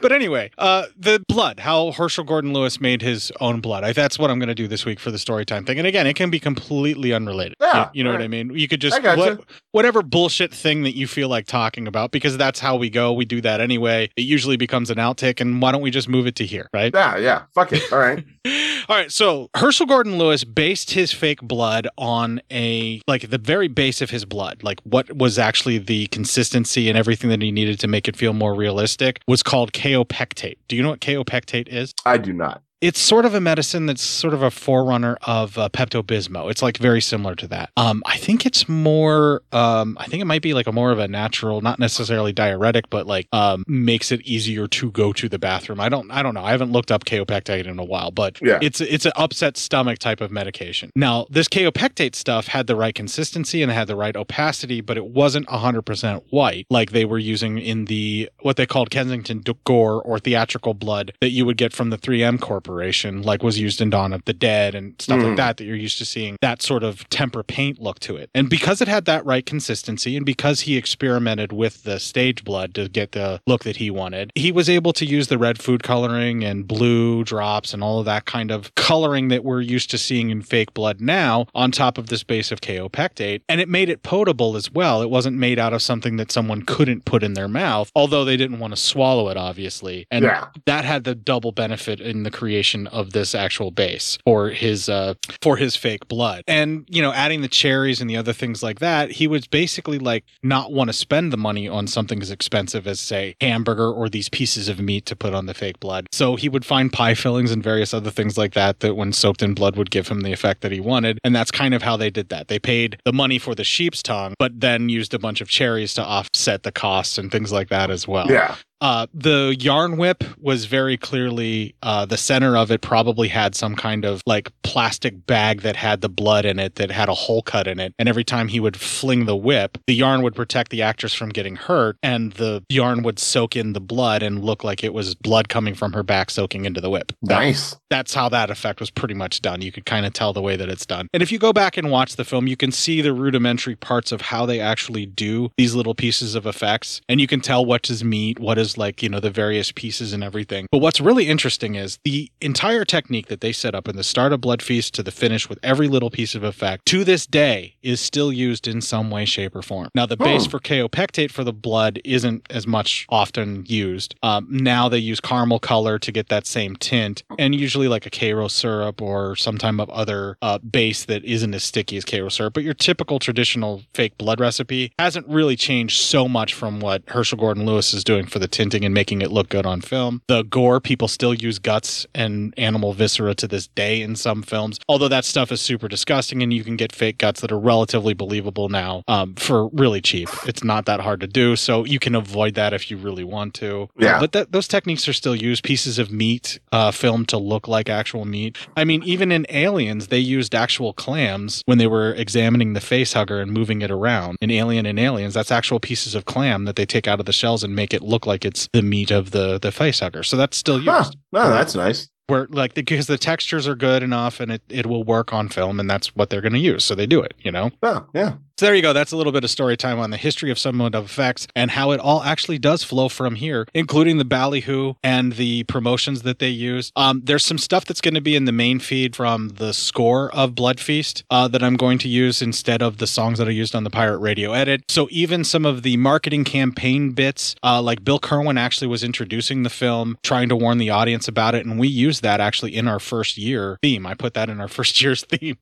Speaker 3: But anyway, uh, the blood, how Herschell Gordon Lewis made his own blood. I, that's what I'm going to do this week for the story time thing. And again, it can be completely unrelated.
Speaker 4: Yeah,
Speaker 3: You, you know what I mean? You could just,
Speaker 4: I gotcha.
Speaker 3: what- whatever bullshit thing that you feel like talking about, because that's how we go. We do that anyway. It usually becomes an outtake. And why don't we just move it to here, right?
Speaker 4: Yeah, yeah. Fuck it. All right.
Speaker 3: All right, so Herschell Gordon Lewis based his fake blood on a like the very base of his blood, like what was actually the consistency and everything that he needed to make it feel more realistic was called kaopectate. Do you know what kaopectate is?
Speaker 4: I do not.
Speaker 3: It's sort of a medicine that's sort of a forerunner of uh, Pepto Bismol. It's like very similar to that. Um, I think it's more. Um, I think it might be like a more of a natural, not necessarily diuretic, but like um, makes it easier to go to the bathroom. I don't. I don't know. I haven't looked up kaopectate in a while, but
Speaker 4: Yeah.
Speaker 3: it's it's an upset stomach type of medication. Now, this kaopectate stuff had the right consistency and it had the right opacity, but it wasn't 100% white like they were using in the what they called Kensington Gore or theatrical blood that you would get from the 3M Corporation, like was used in Dawn of the Dead and stuff like
Speaker 4: Mm.
Speaker 3: that that you're used to seeing that sort of temper paint look to it. And because it had that right consistency and because he experimented with the stage blood to get the look that he wanted, he was able to use the red food coloring and blue drops and all of that kind of coloring that we're used to seeing in fake blood now on top of this base of kaopectate. And it made it potable as well. It wasn't made out of something that someone couldn't put in their mouth, although they didn't want to swallow it, obviously. And
Speaker 4: Yeah.
Speaker 3: that had the double benefit in the creation of this actual base for his uh for his fake blood. And you know, adding the cherries and the other things like that, he would basically like not want to spend the money on something as expensive as say hamburger or these pieces of meat to put on the fake blood. So he would find pie fillings and various other things like that that when soaked in blood would give him the effect that he wanted. And that's kind of how they did that. They paid the money for the sheep's tongue, but then used a bunch of cherries to offset the costs and things like that as well.
Speaker 4: Yeah.
Speaker 3: Uh, the yarn whip was very clearly uh, the center of it probably had some kind of like plastic bag that had the blood in it that had a hole cut in it and every time he would fling the whip the yarn would protect the actress from getting hurt and the yarn would soak in the blood and look like it was blood coming from her back soaking into the whip That-
Speaker 4: Nice.
Speaker 3: that's how that effect was pretty much done. You could kind of tell the way that it's done. And if you go back and watch the film, you can see the rudimentary parts of how they actually do these little pieces of effects. And you can tell what is meat, what is like, you know, the various pieces and everything. But what's really interesting is the entire technique that they set up in the start of Blood Feast to the finish with every little piece of effect to this day is still used in some way, shape, or form. Now, the base
Speaker 4: Hmm.
Speaker 3: for kaopectate for the blood isn't as much often used. Um, now they use caramel color to get that same tint, and usually like a Karo syrup or some type of other uh, base that isn't as sticky as Karo syrup. But your typical traditional fake blood recipe hasn't really changed so much from what Herschell Gordon Lewis is doing for the tinting and making it look good on film. The gore, people still use guts and animal viscera to this day in some films, although that stuff is super disgusting and you can get fake guts that are relatively believable now um, for really cheap. It's not that hard to do, so you can avoid that if you really want to.
Speaker 4: Yeah.
Speaker 3: But that, those techniques are still used. Pieces of meat uh, filmed to look like actual meat. I mean, even in Aliens, they used actual clams when they were examining the face hugger and moving it around. In Alien and Aliens, that's actual pieces of clam that they take out of the shells and make it look like it's the meat of the the face hugger. So that's still used.
Speaker 4: Huh. No, that's nice.
Speaker 3: Where like because the textures are good enough and it, it will work on film and that's what they're going to use. So they do it, you know.
Speaker 4: Oh, yeah.
Speaker 3: So there you go. That's a little bit of story time on the history of some of effects and how it all actually does flow from here, including the ballyhoo and the promotions that they use. Um, there's some stuff that's going to be in the main feed from the score of Blood Feast uh, that I'm going to use instead of the songs that are used on the Pirate Radio edit. So even some of the marketing campaign bits, uh, like Bill Kerwin actually was introducing the film, trying to warn the audience about it, and we used that actually in our first year theme. I put that in our first year's theme.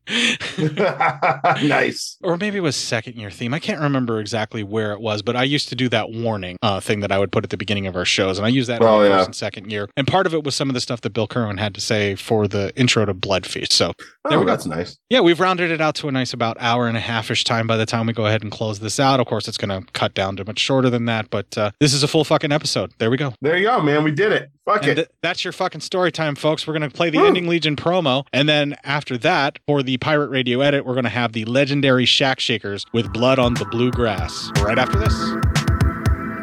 Speaker 4: nice.
Speaker 3: Or maybe it was second year theme. I can't remember exactly where it was, but I used to do that warning uh, thing that I would put at the beginning of our shows, and I used that in
Speaker 4: Oh, yeah.
Speaker 3: first and second year. And part of it was some of the stuff that Bill Kerwin had to say for the intro to Blood Feast. So there
Speaker 4: Oh,
Speaker 3: we go.
Speaker 4: that's nice.
Speaker 3: Yeah, we've rounded it out to a nice about hour and a half ish time by the time we go ahead and close this out. Of course, it's going to cut down to much shorter than that, but uh, this is a full fucking episode. There we go.
Speaker 4: There you go, man. We did it. Fuck
Speaker 3: And
Speaker 4: it.
Speaker 3: th- that's your fucking story time, folks. We're going to play the Ending Legion promo. And then after that, for the Pirate Radio edit, we're going to have the legendary Shack Shakers with Blood on the Bluegrass right after this.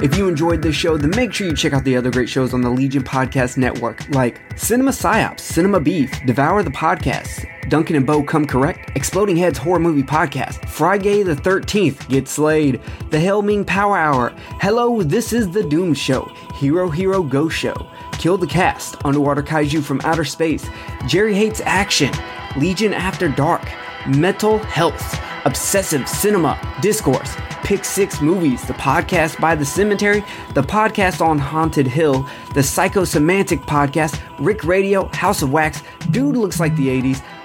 Speaker 22: If you enjoyed this show, then make sure you check out the other great shows on the Legion Podcast Network, like Cinema Psyops, Cinema Beef, Devour the Podcast, Duncan and Bo Come Correct, Exploding Heads Horror Movie Podcast, Friday the 13th, Get Slayed, The Helming Power Hour, Hello, This is the Doom Show, Hero Hero Go Show, Kill the Cast, Underwater Kaiju from Outer Space, Jerry Hates Action, Legion After Dark, Mental Health, Obsessive Cinema, Discourse, Pick Six Movies, the podcast by The Cemetery, the podcast on Haunted Hill, the Psychosemantic podcast, Rick Radio, House of Wax, Dude Looks Like the 80s,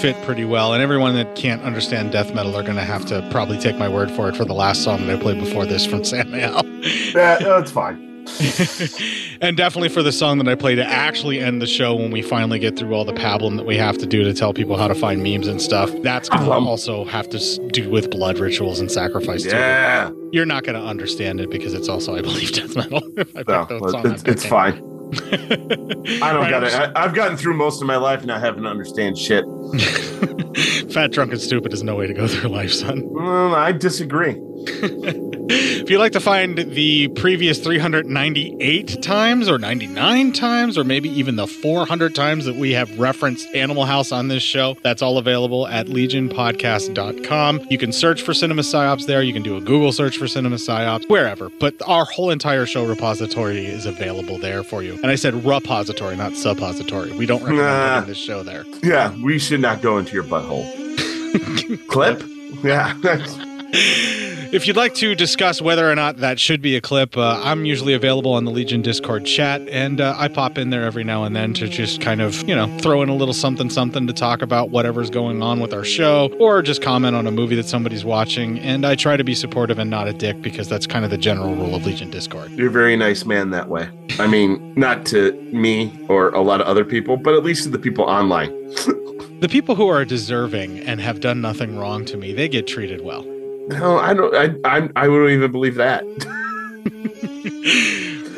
Speaker 3: Fit pretty well, and everyone that can't understand death metal are going to have to probably take my word for it for the last song that I played before this from Samael.
Speaker 4: Yeah, that's fine.
Speaker 3: and definitely for the song that I play to actually end the show when we finally get through all the pablum that we have to do to tell people how to find memes and stuff. That's going to um, also have to do with blood rituals and sacrifice
Speaker 4: Yeah.
Speaker 3: too. You're not going to understand it because it's also, I believe, death metal. I
Speaker 4: No, it's, it's fine. I don't
Speaker 3: Right,
Speaker 4: got it. I, I've gotten through most of my life not having to understand shit.
Speaker 3: Fat, drunk, and stupid is no way to go through life, son.
Speaker 4: Mm, I disagree.
Speaker 3: If you'd like to find the previous 398 times or 99 times or maybe even the 400 times that we have referenced Animal House on this show, that's all available at legionpodcast.com. You can search for Cinema Psyops there. You can do a Google search for Cinema Psyops, wherever. But our whole entire show repository is available there for you. And I said repository, not suppository. We don't recommend
Speaker 4: Nah.
Speaker 3: this show there.
Speaker 4: Yeah, we should not go into your butthole. Clip? Yeah.
Speaker 3: If you'd like to discuss whether or not that should be a clip, uh, I'm usually available on the Legion Discord chat, and uh, I pop in there every now and then to just kind of, you know, throw in a little something something to talk about whatever's going on with our show, or just comment on a movie that somebody's watching. And I try to be supportive and not a dick because that's kind of the general rule of Legion Discord.
Speaker 4: You're a very nice man that way. I mean, not to me or a lot of other people, but at least to the people online.
Speaker 3: The people who are deserving and have done nothing wrong to me, they get treated well.
Speaker 4: No, I don't. I I, I wouldn't even believe that.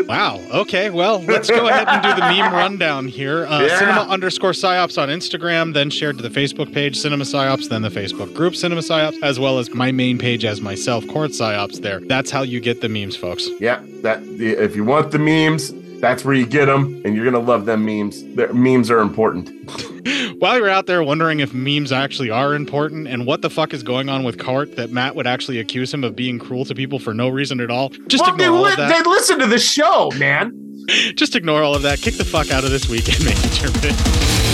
Speaker 3: Wow. Okay. Well, let's go ahead and do the meme rundown here. Uh,
Speaker 4: Yeah.
Speaker 3: Cinema underscore psyops on Instagram, then shared to the Facebook page Cinema Psyops, then the Facebook group Cinema Psyops, as well as my main page as myself, Court Psyops. There. That's how you get the memes, folks.
Speaker 4: Yeah, that if you want the memes, that's where you get them, and you're gonna love them memes. Their memes are important.
Speaker 3: While you're out there wondering if memes actually are important and what the fuck is going on with Cart that Matt would actually accuse him of being cruel to people for no reason at all, just
Speaker 4: well, they,
Speaker 3: ignore all
Speaker 4: li-
Speaker 3: of that.
Speaker 4: they listen to the show, man.
Speaker 3: Just ignore all of that. Kick the fuck out of this weekend, make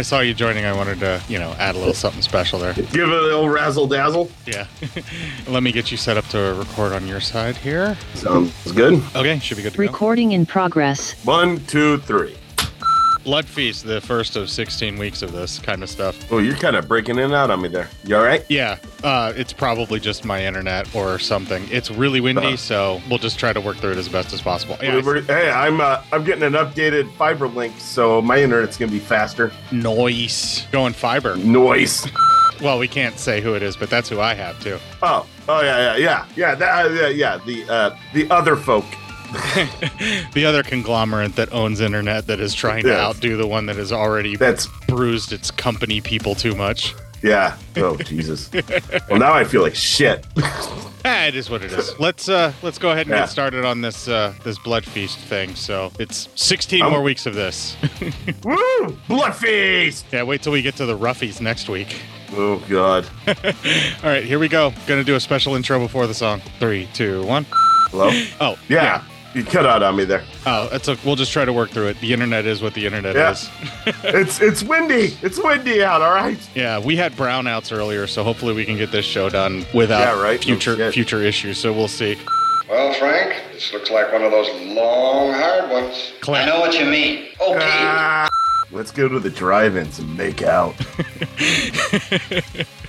Speaker 3: I saw you joining, I wanted to, you know, add a little something special there.
Speaker 4: Give it a little razzle dazzle.
Speaker 3: Yeah. Let me get you set up to record on your side here.
Speaker 4: Sounds good.
Speaker 3: Okay, should be good to go.
Speaker 23: Recording in progress.
Speaker 4: One, two, three.
Speaker 3: Blood Feast, the first of 16 weeks of this kind of stuff.
Speaker 4: Oh, you're kind of breaking in and out on me there. You all right?
Speaker 3: Yeah, uh, it's probably just my internet or something. It's really windy, so we'll just try to work through it as best as possible. Yeah,
Speaker 4: Hey, I'm uh, I'm getting an updated fiber link, so my internet's gonna be faster.
Speaker 3: Noise. Going fiber.
Speaker 4: Noise.
Speaker 3: Well, we can't say who it is, but that's who I have too.
Speaker 4: Oh, oh yeah, yeah, yeah, yeah, that, uh, yeah, yeah. The uh, the other folk.
Speaker 3: the other conglomerate that owns internet that is trying to outdo the one that has already
Speaker 4: That's-
Speaker 3: bruised its company people too much.
Speaker 4: Yeah. Oh Jesus. well, now I feel like shit.
Speaker 3: Ah, it is what it is. Let's uh let's go ahead and
Speaker 4: Yeah.
Speaker 3: get started on this uh this blood feast thing. So it's 16
Speaker 4: I'm-
Speaker 3: more weeks of this.
Speaker 4: Woo! Blood feast.
Speaker 3: yeah, wait till we get to the roughies next week.
Speaker 4: Oh God.
Speaker 3: All right, here we go. Gonna do a special intro before the song. Three, two, one.
Speaker 4: Hello.
Speaker 3: Oh,
Speaker 4: Yeah. You cut out on me there.
Speaker 3: Oh, that's a, we'll just try to work through it. The internet is what the internet
Speaker 4: Yeah.
Speaker 3: is.
Speaker 4: it's it's windy. It's windy out. All right.
Speaker 3: Yeah, we had brownouts earlier, so hopefully we can get this show done without
Speaker 4: Yeah, right.
Speaker 3: Future
Speaker 4: shit.
Speaker 3: future issues. So we'll see.
Speaker 9: Well, Frank, this looks like one of those long, hard ones.
Speaker 8: I know what you mean. Okay.
Speaker 4: Ah, let's go to the drive-ins and make out.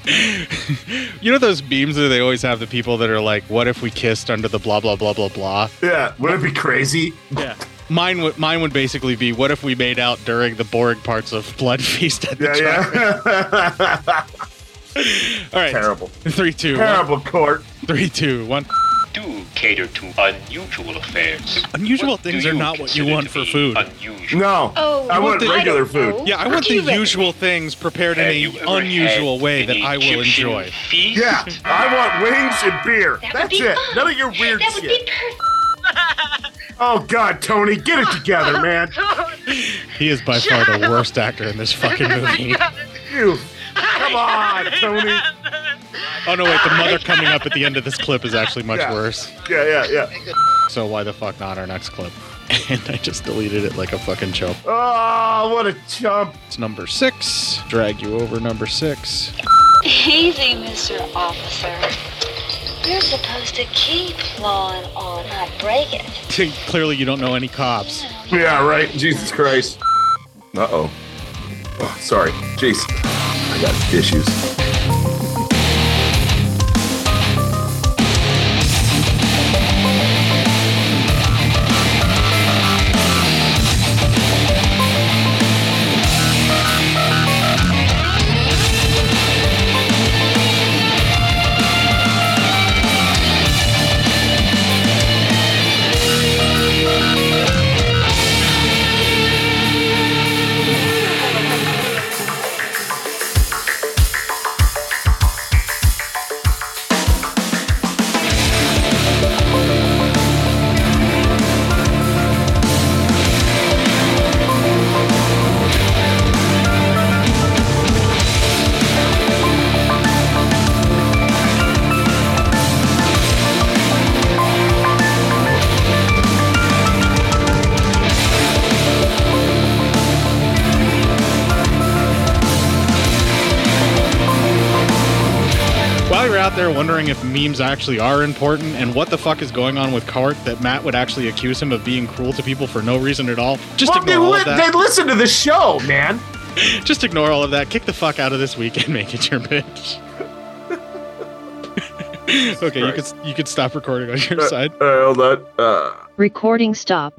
Speaker 3: You know those beams that they always have the people that are like, "What if we kissed under the blah blah blah blah blah?"
Speaker 4: Yeah. Would it be crazy?
Speaker 3: Yeah. Mine would mine would basically be, "What if we made out during the boring parts of Blood Feast at the
Speaker 4: Yeah, yeah.
Speaker 3: All right.
Speaker 4: Terrible.
Speaker 3: Three, two, one.
Speaker 4: Terrible court.
Speaker 3: Three, two, one.
Speaker 11: Do cater to unusual affairs.
Speaker 3: Unusual
Speaker 11: What
Speaker 3: things are not what you want for food.
Speaker 11: Unusual.
Speaker 4: No.
Speaker 10: Oh,
Speaker 4: I want
Speaker 10: I
Speaker 4: regular
Speaker 10: don't know.
Speaker 4: food.
Speaker 3: Yeah, I want
Speaker 10: do
Speaker 3: the
Speaker 10: you recommend?
Speaker 3: usual things prepared in
Speaker 11: Have
Speaker 3: a
Speaker 11: you
Speaker 3: unusual way that I will enjoy.
Speaker 11: Feast?
Speaker 4: Yeah. I want wings and beer.
Speaker 10: That
Speaker 4: That's it.
Speaker 10: fun.
Speaker 4: None of your weird
Speaker 10: That would
Speaker 4: shit.
Speaker 10: be perfect.
Speaker 4: Oh God, Tony, get it together, man.
Speaker 3: He is by far the worst actor in this fucking oh, movie.
Speaker 4: You. Come on, Tony.
Speaker 3: Oh no, wait, the mother coming up at the end of this clip is actually much
Speaker 4: Yeah.
Speaker 3: worse.
Speaker 4: Yeah, yeah, yeah.
Speaker 3: So why the fuck not our next clip? And I just deleted it like a fucking joke.
Speaker 4: Oh, what a chump.
Speaker 3: It's number six. Drag you over number six.
Speaker 14: Easy, Mr. Officer. You're supposed to keep law and order, not break it.
Speaker 3: Clearly, you don't know any cops.
Speaker 4: Yeah, right. Jesus Christ. Uh oh. Oh, sorry. Jeez. I got issues.
Speaker 3: Wondering if memes actually are important and what the fuck is going on with Cart that Matt would actually accuse him of being cruel to people for no reason at all, just
Speaker 4: well, they,
Speaker 3: ignore all
Speaker 4: li-
Speaker 3: of
Speaker 4: they
Speaker 3: that.
Speaker 4: listen to the show, man.
Speaker 3: Just ignore all of that. Kick the fuck out of this week and make it your bitch. okay, you could you could stop recording on your
Speaker 4: Uh,
Speaker 3: side.
Speaker 4: uh, hold on. Uh,
Speaker 23: Recording stopped.